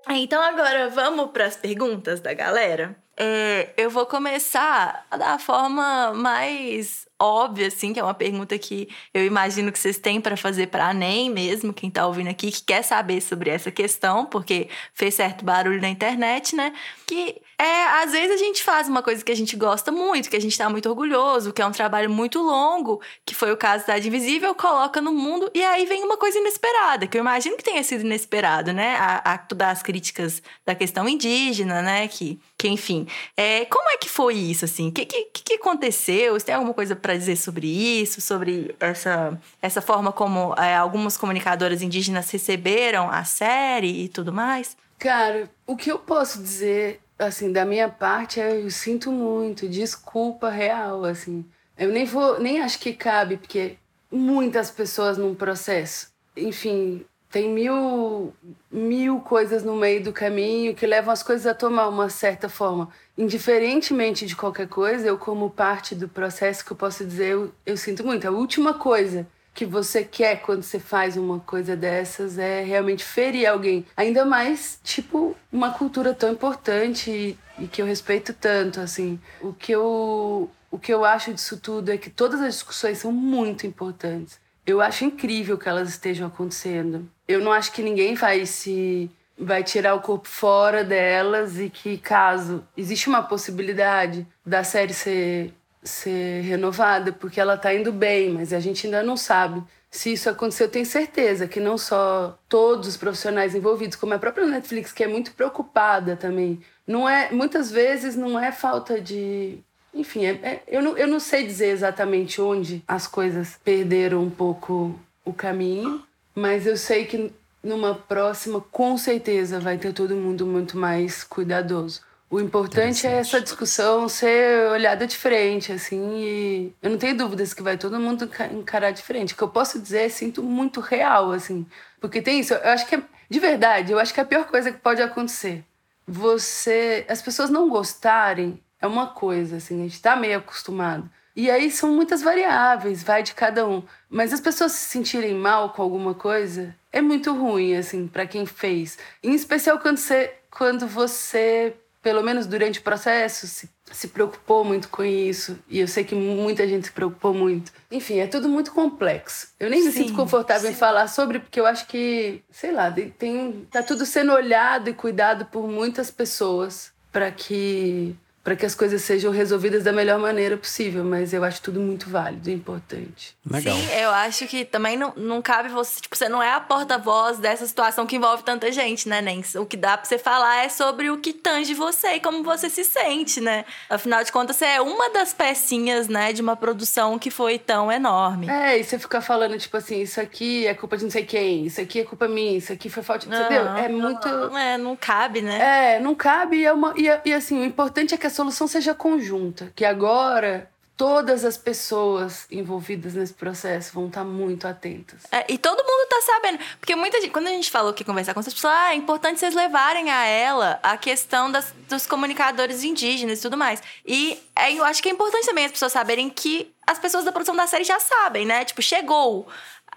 Então agora vamos para as perguntas da galera. É, eu vou começar da forma mais óbvia, assim, que é uma pergunta que eu imagino que vocês têm para fazer para a NEM mesmo, quem tá ouvindo aqui, que quer saber sobre essa questão, porque fez certo barulho na internet, né? Que é, às vezes a gente faz uma coisa que a gente gosta muito, que a gente tá muito orgulhoso, que é um trabalho muito longo, que foi o caso da Invisível, coloca no mundo e aí vem uma coisa inesperada, que eu imagino que tenha sido inesperado, né? A, a todas as críticas da questão indígena, né? Que, que enfim. É, como é que foi isso, assim? O que, que, que aconteceu? Você tem alguma coisa para dizer sobre isso? Sobre essa, essa forma como é, algumas comunicadoras indígenas receberam a série e tudo mais? Cara, o que eu posso dizer, assim, da minha parte eu sinto muito, desculpa real, assim. Eu nem vou, nem acho que cabe, porque muitas pessoas num processo. Enfim, tem mil, mil coisas no meio do caminho que levam as coisas a tomar uma certa forma. Indiferentemente de qualquer coisa, eu, como parte do processo que eu posso dizer, eu, eu sinto muito. A última coisa que você quer quando você faz uma coisa dessas é realmente ferir alguém. Ainda mais, tipo, uma cultura tão importante e, e que eu respeito tanto, assim. O que eu, o que eu acho disso tudo é que todas as discussões são muito importantes. Eu acho incrível que elas estejam acontecendo. Eu não acho que ninguém vai se vai tirar o corpo fora delas e que caso existe uma possibilidade da série ser ser renovada, porque ela tá indo bem, mas a gente ainda não sabe. Se isso acontecer, eu tenho certeza que não só todos os profissionais envolvidos, como a própria Netflix, que é muito preocupada também. Não é, muitas vezes não é falta de enfim, é, é- eu, não, eu não sei dizer exatamente onde as coisas perderam um pouco o caminho, mas eu sei que numa próxima, com certeza, vai ter todo mundo muito mais cuidadoso. O importante é essa discussão ser olhada de frente, assim, e eu não tenho dúvidas que vai todo mundo enca- encarar de frente. O que eu posso dizer é sinto muito real, assim, porque tem isso, eu acho que é, de verdade, eu acho que é a pior coisa que pode acontecer. Você, as pessoas não gostarem é uma coisa, assim, a gente tá meio acostumado. E aí são muitas variáveis, vai de cada um. Mas as pessoas se sentirem mal com alguma coisa é muito ruim, assim, para quem fez. Em especial quando você, quando você, pelo menos durante o processo, se, se preocupou muito com isso. E eu sei que muita gente se preocupou muito. Enfim, é tudo muito complexo. Eu nem me Sim, sinto confortável em falar sobre, porque eu acho que, sei lá, tem, tá tudo sendo olhado e cuidado por muitas pessoas para que para que as coisas sejam resolvidas da melhor maneira possível, mas eu acho tudo muito válido e importante. Legal. Sim, eu acho que também não, não cabe você. Tipo, você não é a porta-voz dessa situação que envolve tanta gente, né, Nens? O que dá pra você falar é sobre o que tange você e como você se sente, né? Afinal de contas, você é uma das pecinhas, né, de uma produção que foi tão enorme. É, e você ficar falando, tipo assim, isso aqui é culpa de não sei quem, isso aqui é culpa minha, isso aqui foi falta. Entendeu? Aham. É muito. É, não cabe, né? É, não cabe. E, é uma, e, e assim, o importante é que a solução seja conjunta. Que agora todas as pessoas envolvidas nesse processo vão estar muito atentas. É, e todo mundo tá sabendo. Porque muita gente, quando a gente falou que conversar com essas pessoas, ah, é importante vocês levarem a ela a questão das, dos comunicadores indígenas e tudo mais. E é, eu acho que é importante também as pessoas saberem que as pessoas da produção da série já sabem, né? Tipo, chegou.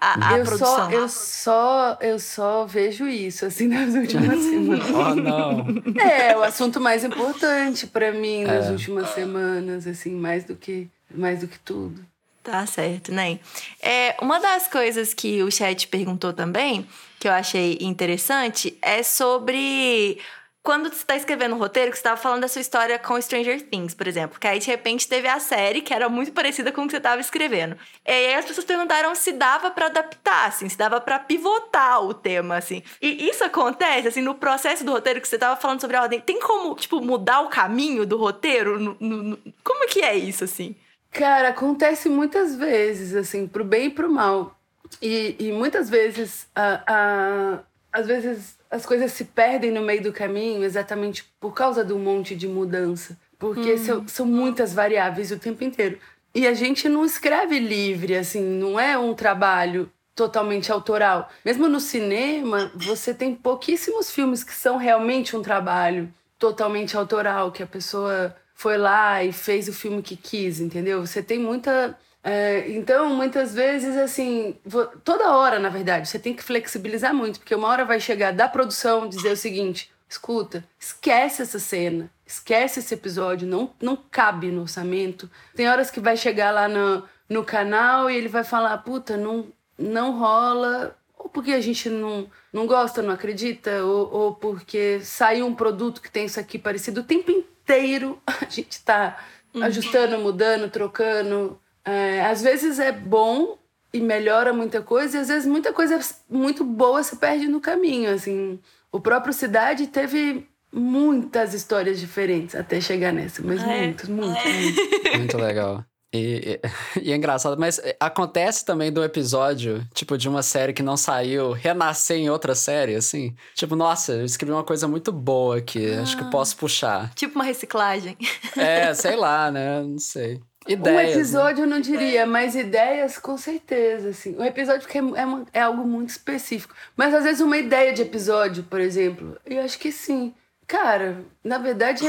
A, a eu produção. Só, eu, só, eu só vejo isso, assim, nas últimas semanas. Oh, não. É, o assunto mais importante para mim nas é. últimas semanas, assim, mais do que, mais do que tudo. Tá certo, né? É, uma das coisas que o chat perguntou também, que eu achei interessante, é sobre quando você está escrevendo um roteiro, que você estava falando da sua história com Stranger Things, por exemplo. Que aí, de repente, teve a série que era muito parecida com o que você estava escrevendo. E aí as pessoas perguntaram se dava para adaptar, assim, se dava para pivotar o tema, assim. E isso acontece, assim, no processo do roteiro que você estava falando sobre a ordem. Tem como, tipo, mudar o caminho do roteiro? No, no... Como que é isso, assim? Cara, acontece muitas vezes, assim, pro bem e pro mal. E, e muitas vezes, a, a, às vezes as coisas se perdem no meio do caminho exatamente por causa do monte de mudança. Porque hum. são, são muitas variáveis o tempo inteiro. E a gente não escreve livre, assim, não é um trabalho totalmente autoral. Mesmo no cinema, você tem pouquíssimos filmes que são realmente um trabalho totalmente autoral, que a pessoa foi lá e fez o filme que quis, entendeu? Você tem muita é, então, muitas vezes, assim, toda hora, na verdade, você tem que flexibilizar muito, porque uma hora vai chegar da produção dizer o seguinte: escuta, esquece essa cena, esquece esse episódio, não, não cabe no orçamento. Tem horas que vai chegar lá no, no canal e ele vai falar: puta, não, não rola, ou porque a gente não, não gosta, não acredita, ou, ou porque saiu um produto que tem isso aqui parecido. O tempo inteiro a gente está ajustando, mudando, trocando. É, às vezes é bom e melhora muita coisa, e às vezes muita coisa muito boa se perde no caminho. Assim, o próprio Cidade teve muitas histórias diferentes até chegar nessa, mas ah, é? muitas, muitas, muitas. Muito legal. E, e, e, é engraçado, mas acontece também do episódio, tipo, de uma série que não saiu, renascer em outra série, assim. Tipo, nossa, eu escrevi uma coisa muito boa aqui, ah, acho que posso puxar. Tipo uma reciclagem. É, sei lá, né? Não sei. Ideias, um episódio né? eu não diria, mas ideias com certeza, assim. Um episódio que é, é, é, algo muito específico. Mas às vezes uma ideia de episódio, por exemplo, eu acho que sim. Cara, na verdade,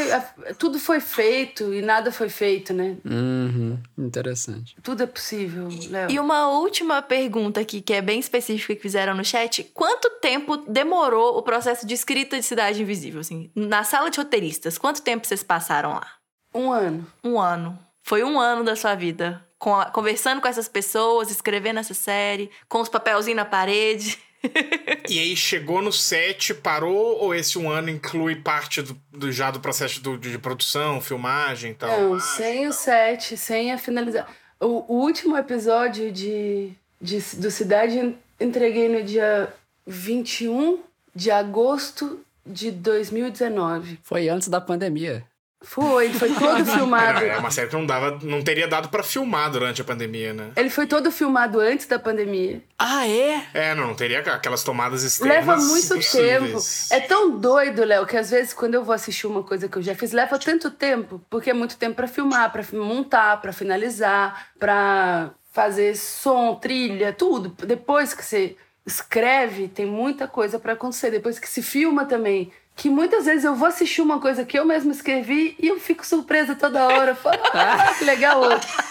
tudo foi feito e nada foi feito, né? Uhum, interessante. Tudo é possível, Léo. E uma última pergunta aqui, que é bem específica, que fizeram no chat. Quanto tempo demorou o processo de escrita de Cidade Invisível? Assim, na sala de roteiristas, quanto tempo vocês passaram lá? Um ano. Um ano. Foi um ano da sua vida com a, conversando com essas pessoas, escrevendo essa série, com os papelzinhos na parede. e aí chegou no set, parou ou esse um ano inclui parte do, do já do processo do, de produção, filmagem e tal? Não, sem o set, sem a finalizar. O, o último episódio de, de, do Cidade entreguei no dia 21 de agosto de 2019. Foi antes da pandemia. Foi, ele foi todo filmado. É uma série que não dava, não teria dado para filmar durante a pandemia, né? Ele foi todo filmado antes da pandemia. Ah, é? É, não, não teria aquelas tomadas externas. Leva muito tempo. É tão doido, Léo, que às vezes quando eu vou assistir uma coisa que eu já fiz, leva tanto tempo, porque é muito tempo para filmar, para montar, para finalizar, para fazer som, trilha, tudo. Depois que você escreve, tem muita coisa para acontecer. Depois que se filma também que muitas vezes eu vou assistir uma coisa que eu mesma escrevi e eu fico surpresa toda hora. Falo, ah, que legal!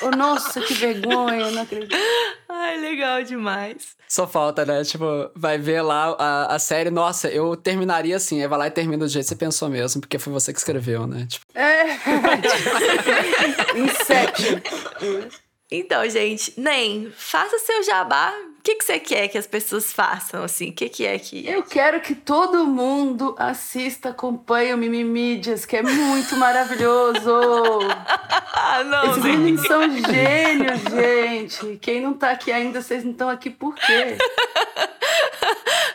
oh, nossa, que vergonha, não acredito. Ai, legal demais. Só falta, né? Tipo, vai ver lá a, a série, nossa, eu terminaria assim. Aí vai lá e termina do jeito que você pensou mesmo, porque foi você que escreveu, né? Tipo... É. Inception. Então, gente, nem faça seu jabá. O que, que você quer que as pessoas façam, assim? O que, que é que... Eu quero que todo mundo assista, acompanhe o Mimimídias, que é muito maravilhoso. ah, não, Esses meninos são gênios, gente. Quem não tá aqui ainda, vocês não estão aqui por quê?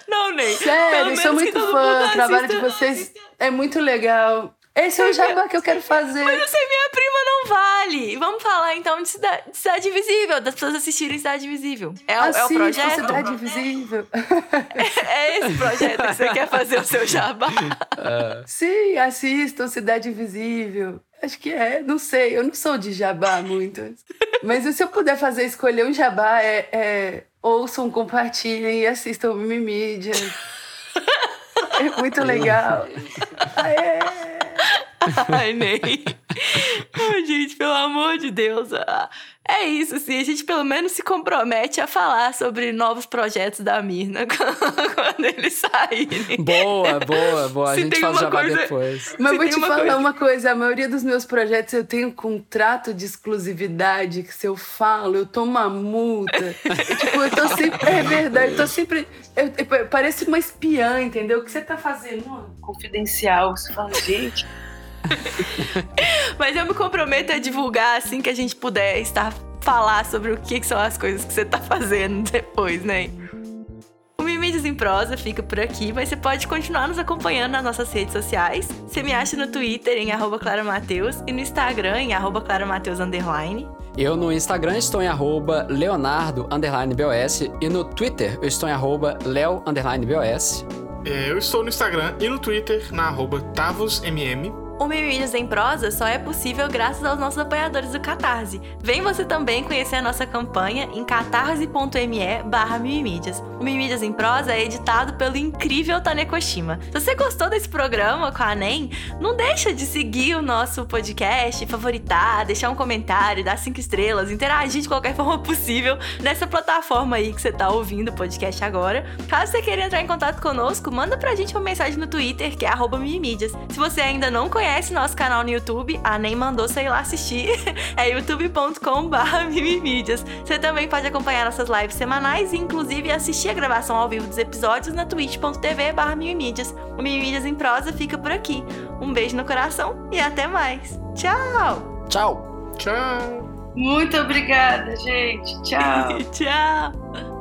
Não, nem. Sério, sou muito fã. O trabalho de vocês é muito legal. Esse é o jabá que eu quero fazer. Mas eu sei, minha prima não vale. Vamos falar então de Cidade, de cidade Invisível, das pessoas assistirem Cidade Invisível. É, é o projeto? Cidade Invisível. É, é, esse projeto que você quer fazer o seu jabá. Uh. Sim, assistam Cidade Invisível. Acho que é, não sei. Eu não sou de jabá muito. Mas se eu puder fazer escolher um jabá, é, é ouçam, compartilhem e assistam o Mimimídia. É muito legal. Aê! Ai, Ney. Ai, gente, pelo amor de Deus. Ah, é isso, assim, a gente pelo menos se compromete a falar sobre novos projetos da Mirna quando eles saírem. Boa, boa, boa. A gente faz jabá coisa... depois. Mas se vou te uma falar coisa... uma coisa: a maioria dos meus projetos eu tenho um contrato de exclusividade que se eu falo, eu tomo uma multa. tipo, eu tô sempre. É verdade, eu tô sempre. Eu, eu, parece uma espiã, entendeu? O que você tá fazendo? Confidencial. Você fala, gente. Mas eu me comprometo a divulgar assim que a gente puder estar falar sobre o que, que são as coisas que você tá fazendo depois, né? O Mimídias em Prosa fica por aqui, mas você pode continuar nos acompanhando nas nossas redes sociais. Você me acha no Twitter em arroba claramateus e no Instagram em arroba claramateus underline. Eu no Instagram estou em arroba leonardo underline BOS e no Twitter eu estou em arroba leo underline BOS. É, eu estou no Instagram e no Twitter na arroba tavosmm. O Mimídias em Prosa só é possível graças aos nossos apoiadores do Catarse. Vem você também conhecer a nossa campanha em catarse.me barra Mimídias. O Mimídias em Prosa é editado pelo incrível Tanekoshima. Se você gostou desse programa com a NEM, não deixa de seguir o nosso podcast, favoritar, deixar um comentário, dar cinco estrelas, interagir de qualquer forma possível nessa plataforma aí que você está ouvindo o podcast agora. Caso você queira entrar em contato conosco, manda pra gente uma mensagem no Twitter, que é arroba. Se você ainda não conhece conhece nosso canal no YouTube, a nem mandou sei lá assistir, é youtube.com.br mimimídias. Você também pode acompanhar nossas lives semanais e inclusive assistir a gravação ao vivo dos episódios na twitch.tv barra mimimídias. O Mimimídias em Prosa fica por aqui. Um beijo no coração e até mais. Tchau! Tchau! Tchau! Muito obrigada, gente. Tchau! Tchau!